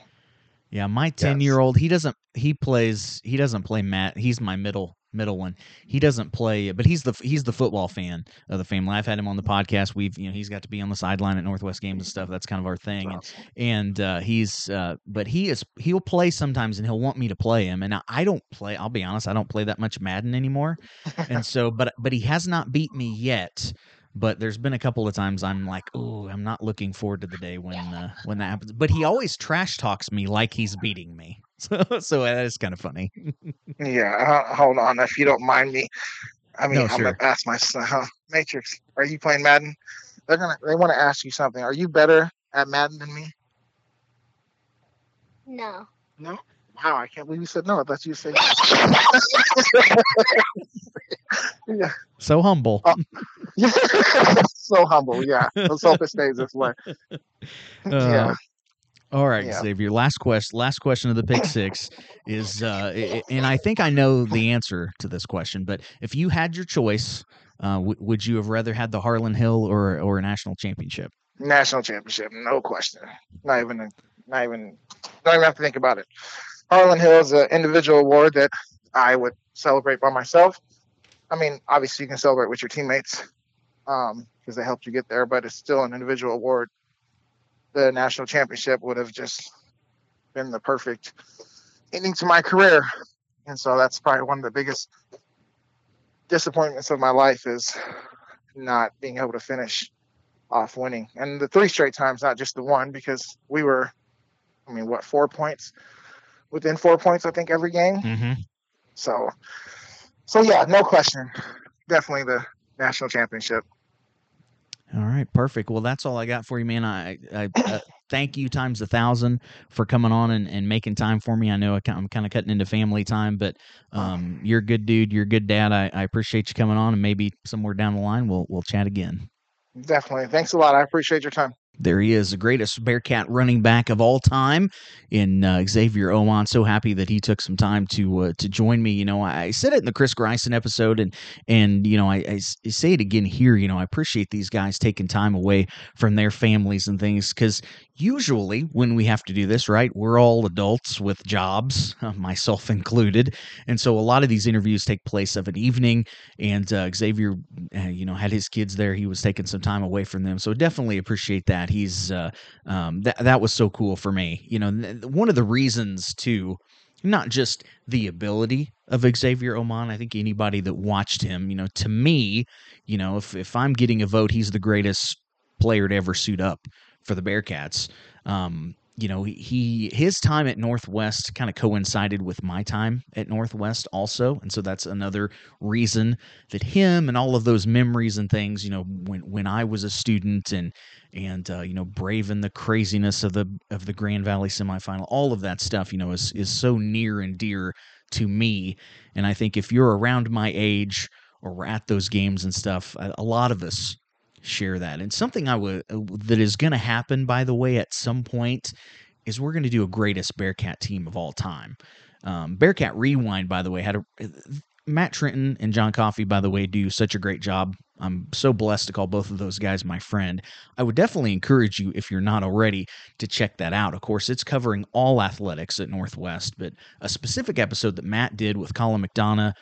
Yeah, my ten year old, he doesn't he plays he doesn't play Matt. He's my middle middle one. He doesn't play, but he's the he's the football fan of the family. I've had him on the podcast. We've you know he's got to be on the sideline at Northwest games and stuff. That's kind of our thing. And awesome. and uh, he's uh, but he is he'll play sometimes and he'll want me to play him and I don't play I'll be honest I don't play that much Madden anymore and so but but he has not beat me yet but there's been a couple of times I'm like oh I'm not looking forward to the day when uh, when that happens but he always trash talks me like he's beating me so so that is kind of funny yeah. Uh, hold on, if you don't mind me. I mean, No, I'm sure. gonna ask my son, huh, Matrix. Are you playing Madden? They're gonna they want to ask you something. Are you better at Madden than me? No. No. Wow, I can't believe you said no. I thought you said yeah. so humble Oh. so humble. Yeah. Let's hope it stays this way. yeah. All right, Yeah. Xavier. Last question. Last question of the pick six is, uh, and I think I know the answer to this question. But if you had your choice, uh, w- would you have rather had the Harlan Hill or or a national championship? National championship, no question. Not even, a, not even, don't even have to think about it. Harlan Hill is an individual award that I would celebrate by myself. I mean, obviously you can celebrate with your teammates because they helped you get there, but it's still an individual award. The national championship would have just been the perfect ending to my career, and so that's probably one of the biggest disappointments of my life is not being able to finish off winning. And the three straight times, not just the one, because we were, I mean, what, four points? Within four points, I think, every game. Mm-hmm. So, so yeah, no question. Definitely the national championship. All right, perfect. Well, that's all I got for you, man. I, I uh, thank you times a thousand for coming on and, and making time for me. I know I, I'm kind of cutting into family time, but um, you're a good dude. You're a good dad. I, I appreciate you coming on, and maybe somewhere down the line we'll we'll chat again. Definitely. Thanks a lot. I appreciate your time. There he is, the greatest Bearcat running back of all time, in uh, Xavier Omon. So happy that he took some time to uh, to join me. You know, I, said it in the Chris Greisen episode, and and you know, I, I I say it again here. You know, I appreciate these guys taking time away from their families and things because usually when we have to do this, right, we're all adults with jobs, myself included, and so a lot of these interviews take place of an evening. And uh, Xavier, uh, you know, had his kids there. He was taking some time away from them, so definitely appreciate that. He's uh, um, that that was so cool for me. You know, th- one of the reasons to, not just the ability of Xavier Omon. I think anybody that watched him, you know, to me, you know, if if I'm getting a vote, he's the greatest player to ever suit up for the Bearcats. Um, you know, he, his time at Northwest kind of coincided with my time at Northwest also, and so that's another reason that him and all of those memories and things, you know, when when I was a student and and uh, you know braving the craziness of the of the Grand Valley semifinal, all of that stuff, you know, is is so near and dear to me. And I think if you're around my age or we're at those games and stuff, a, a lot of us share that. And something I would that is going to happen, by the way, at some point, is we're going to do a greatest Bearcat team of all time. Um, Bearcat Rewind, by the way, had a Matt Trenton and John Coffey, by the way, do such a great job. I'm so blessed to call both of those guys my friend. I would definitely encourage you, if you're not already, to check that out. Of course, it's covering all athletics at Northwest, but a specific episode that Matt did with Colin McDonough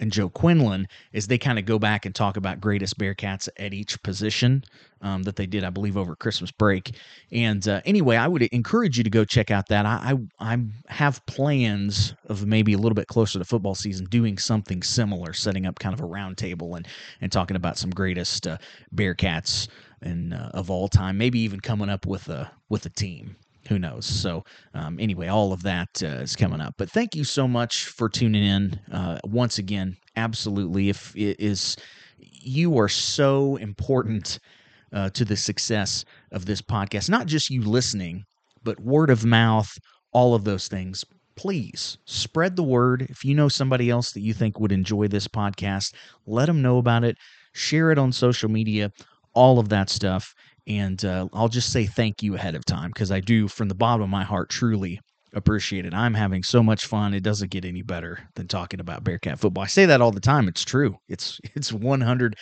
and Joe Quinlan is they kind of go back and talk about greatest Bearcats at each position um, that they did, I believe, over Christmas break. And uh, anyway, I would encourage you to go check out that. I, I, I have plans of maybe a little bit closer to football season doing something similar, setting up kind of a roundtable and and talking about some greatest uh, Bearcats and uh, of all time, maybe even coming up with a with a team who knows? So, um, anyway, all of that uh, is coming up. But thank you so much for tuning in uh, once again. Absolutely, if it is you are so important uh, to the success of this podcast, not just you listening, but word of mouth, all of those things. Please spread the word. If you know somebody else that you think would enjoy this podcast, let them know about it. Share it on social media, all of that stuff. And uh, I'll just say thank you ahead of time because I do, from the bottom of my heart, truly appreciate it. I'm having so much fun. It doesn't get any better than talking about Bearcat football. I say that all the time. It's true. It's it's 100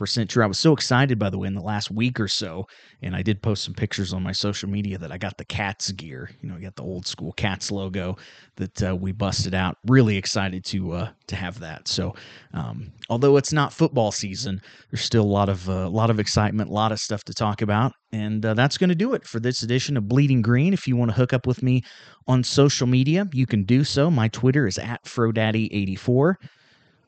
percent true. I was so excited, by the way, in the last week or so, and I did post some pictures on my social media that I got the Cats gear. You know, I got the old school Cats logo that uh, we busted out. Really excited to uh, to have that. So, um, although it's not football season, there's still a lot of a uh, lot of excitement, a lot of stuff to talk about, and uh, that's going to do it for this edition of Bleeding Green. If you want to hook up with me on social media, you can do so. My Twitter is at Frodaddy84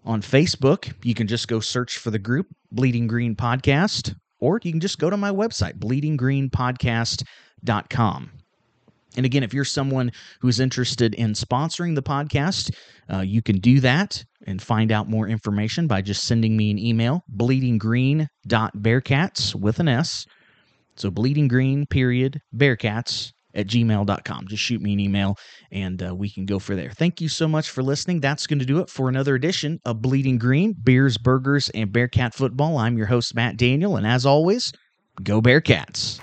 on Facebook. You can just go search for the group Bleeding Green Podcast, or you can just go to my website, bleedinggreenpodcast.com. And again, if you're someone who's interested in sponsoring the podcast, uh, you can do that and find out more information by just sending me an email, bleedinggreen.bearcats with an S. So bleeding green, period, bearcats at gmail.com. Just shoot me an email and uh, we can go for there. Thank you so much for listening. That's going to do it for another edition of Bleeding Green Beers, Burgers, and Bearcat Football. I'm your host, Matt Daniel. And as always, go Bearcats.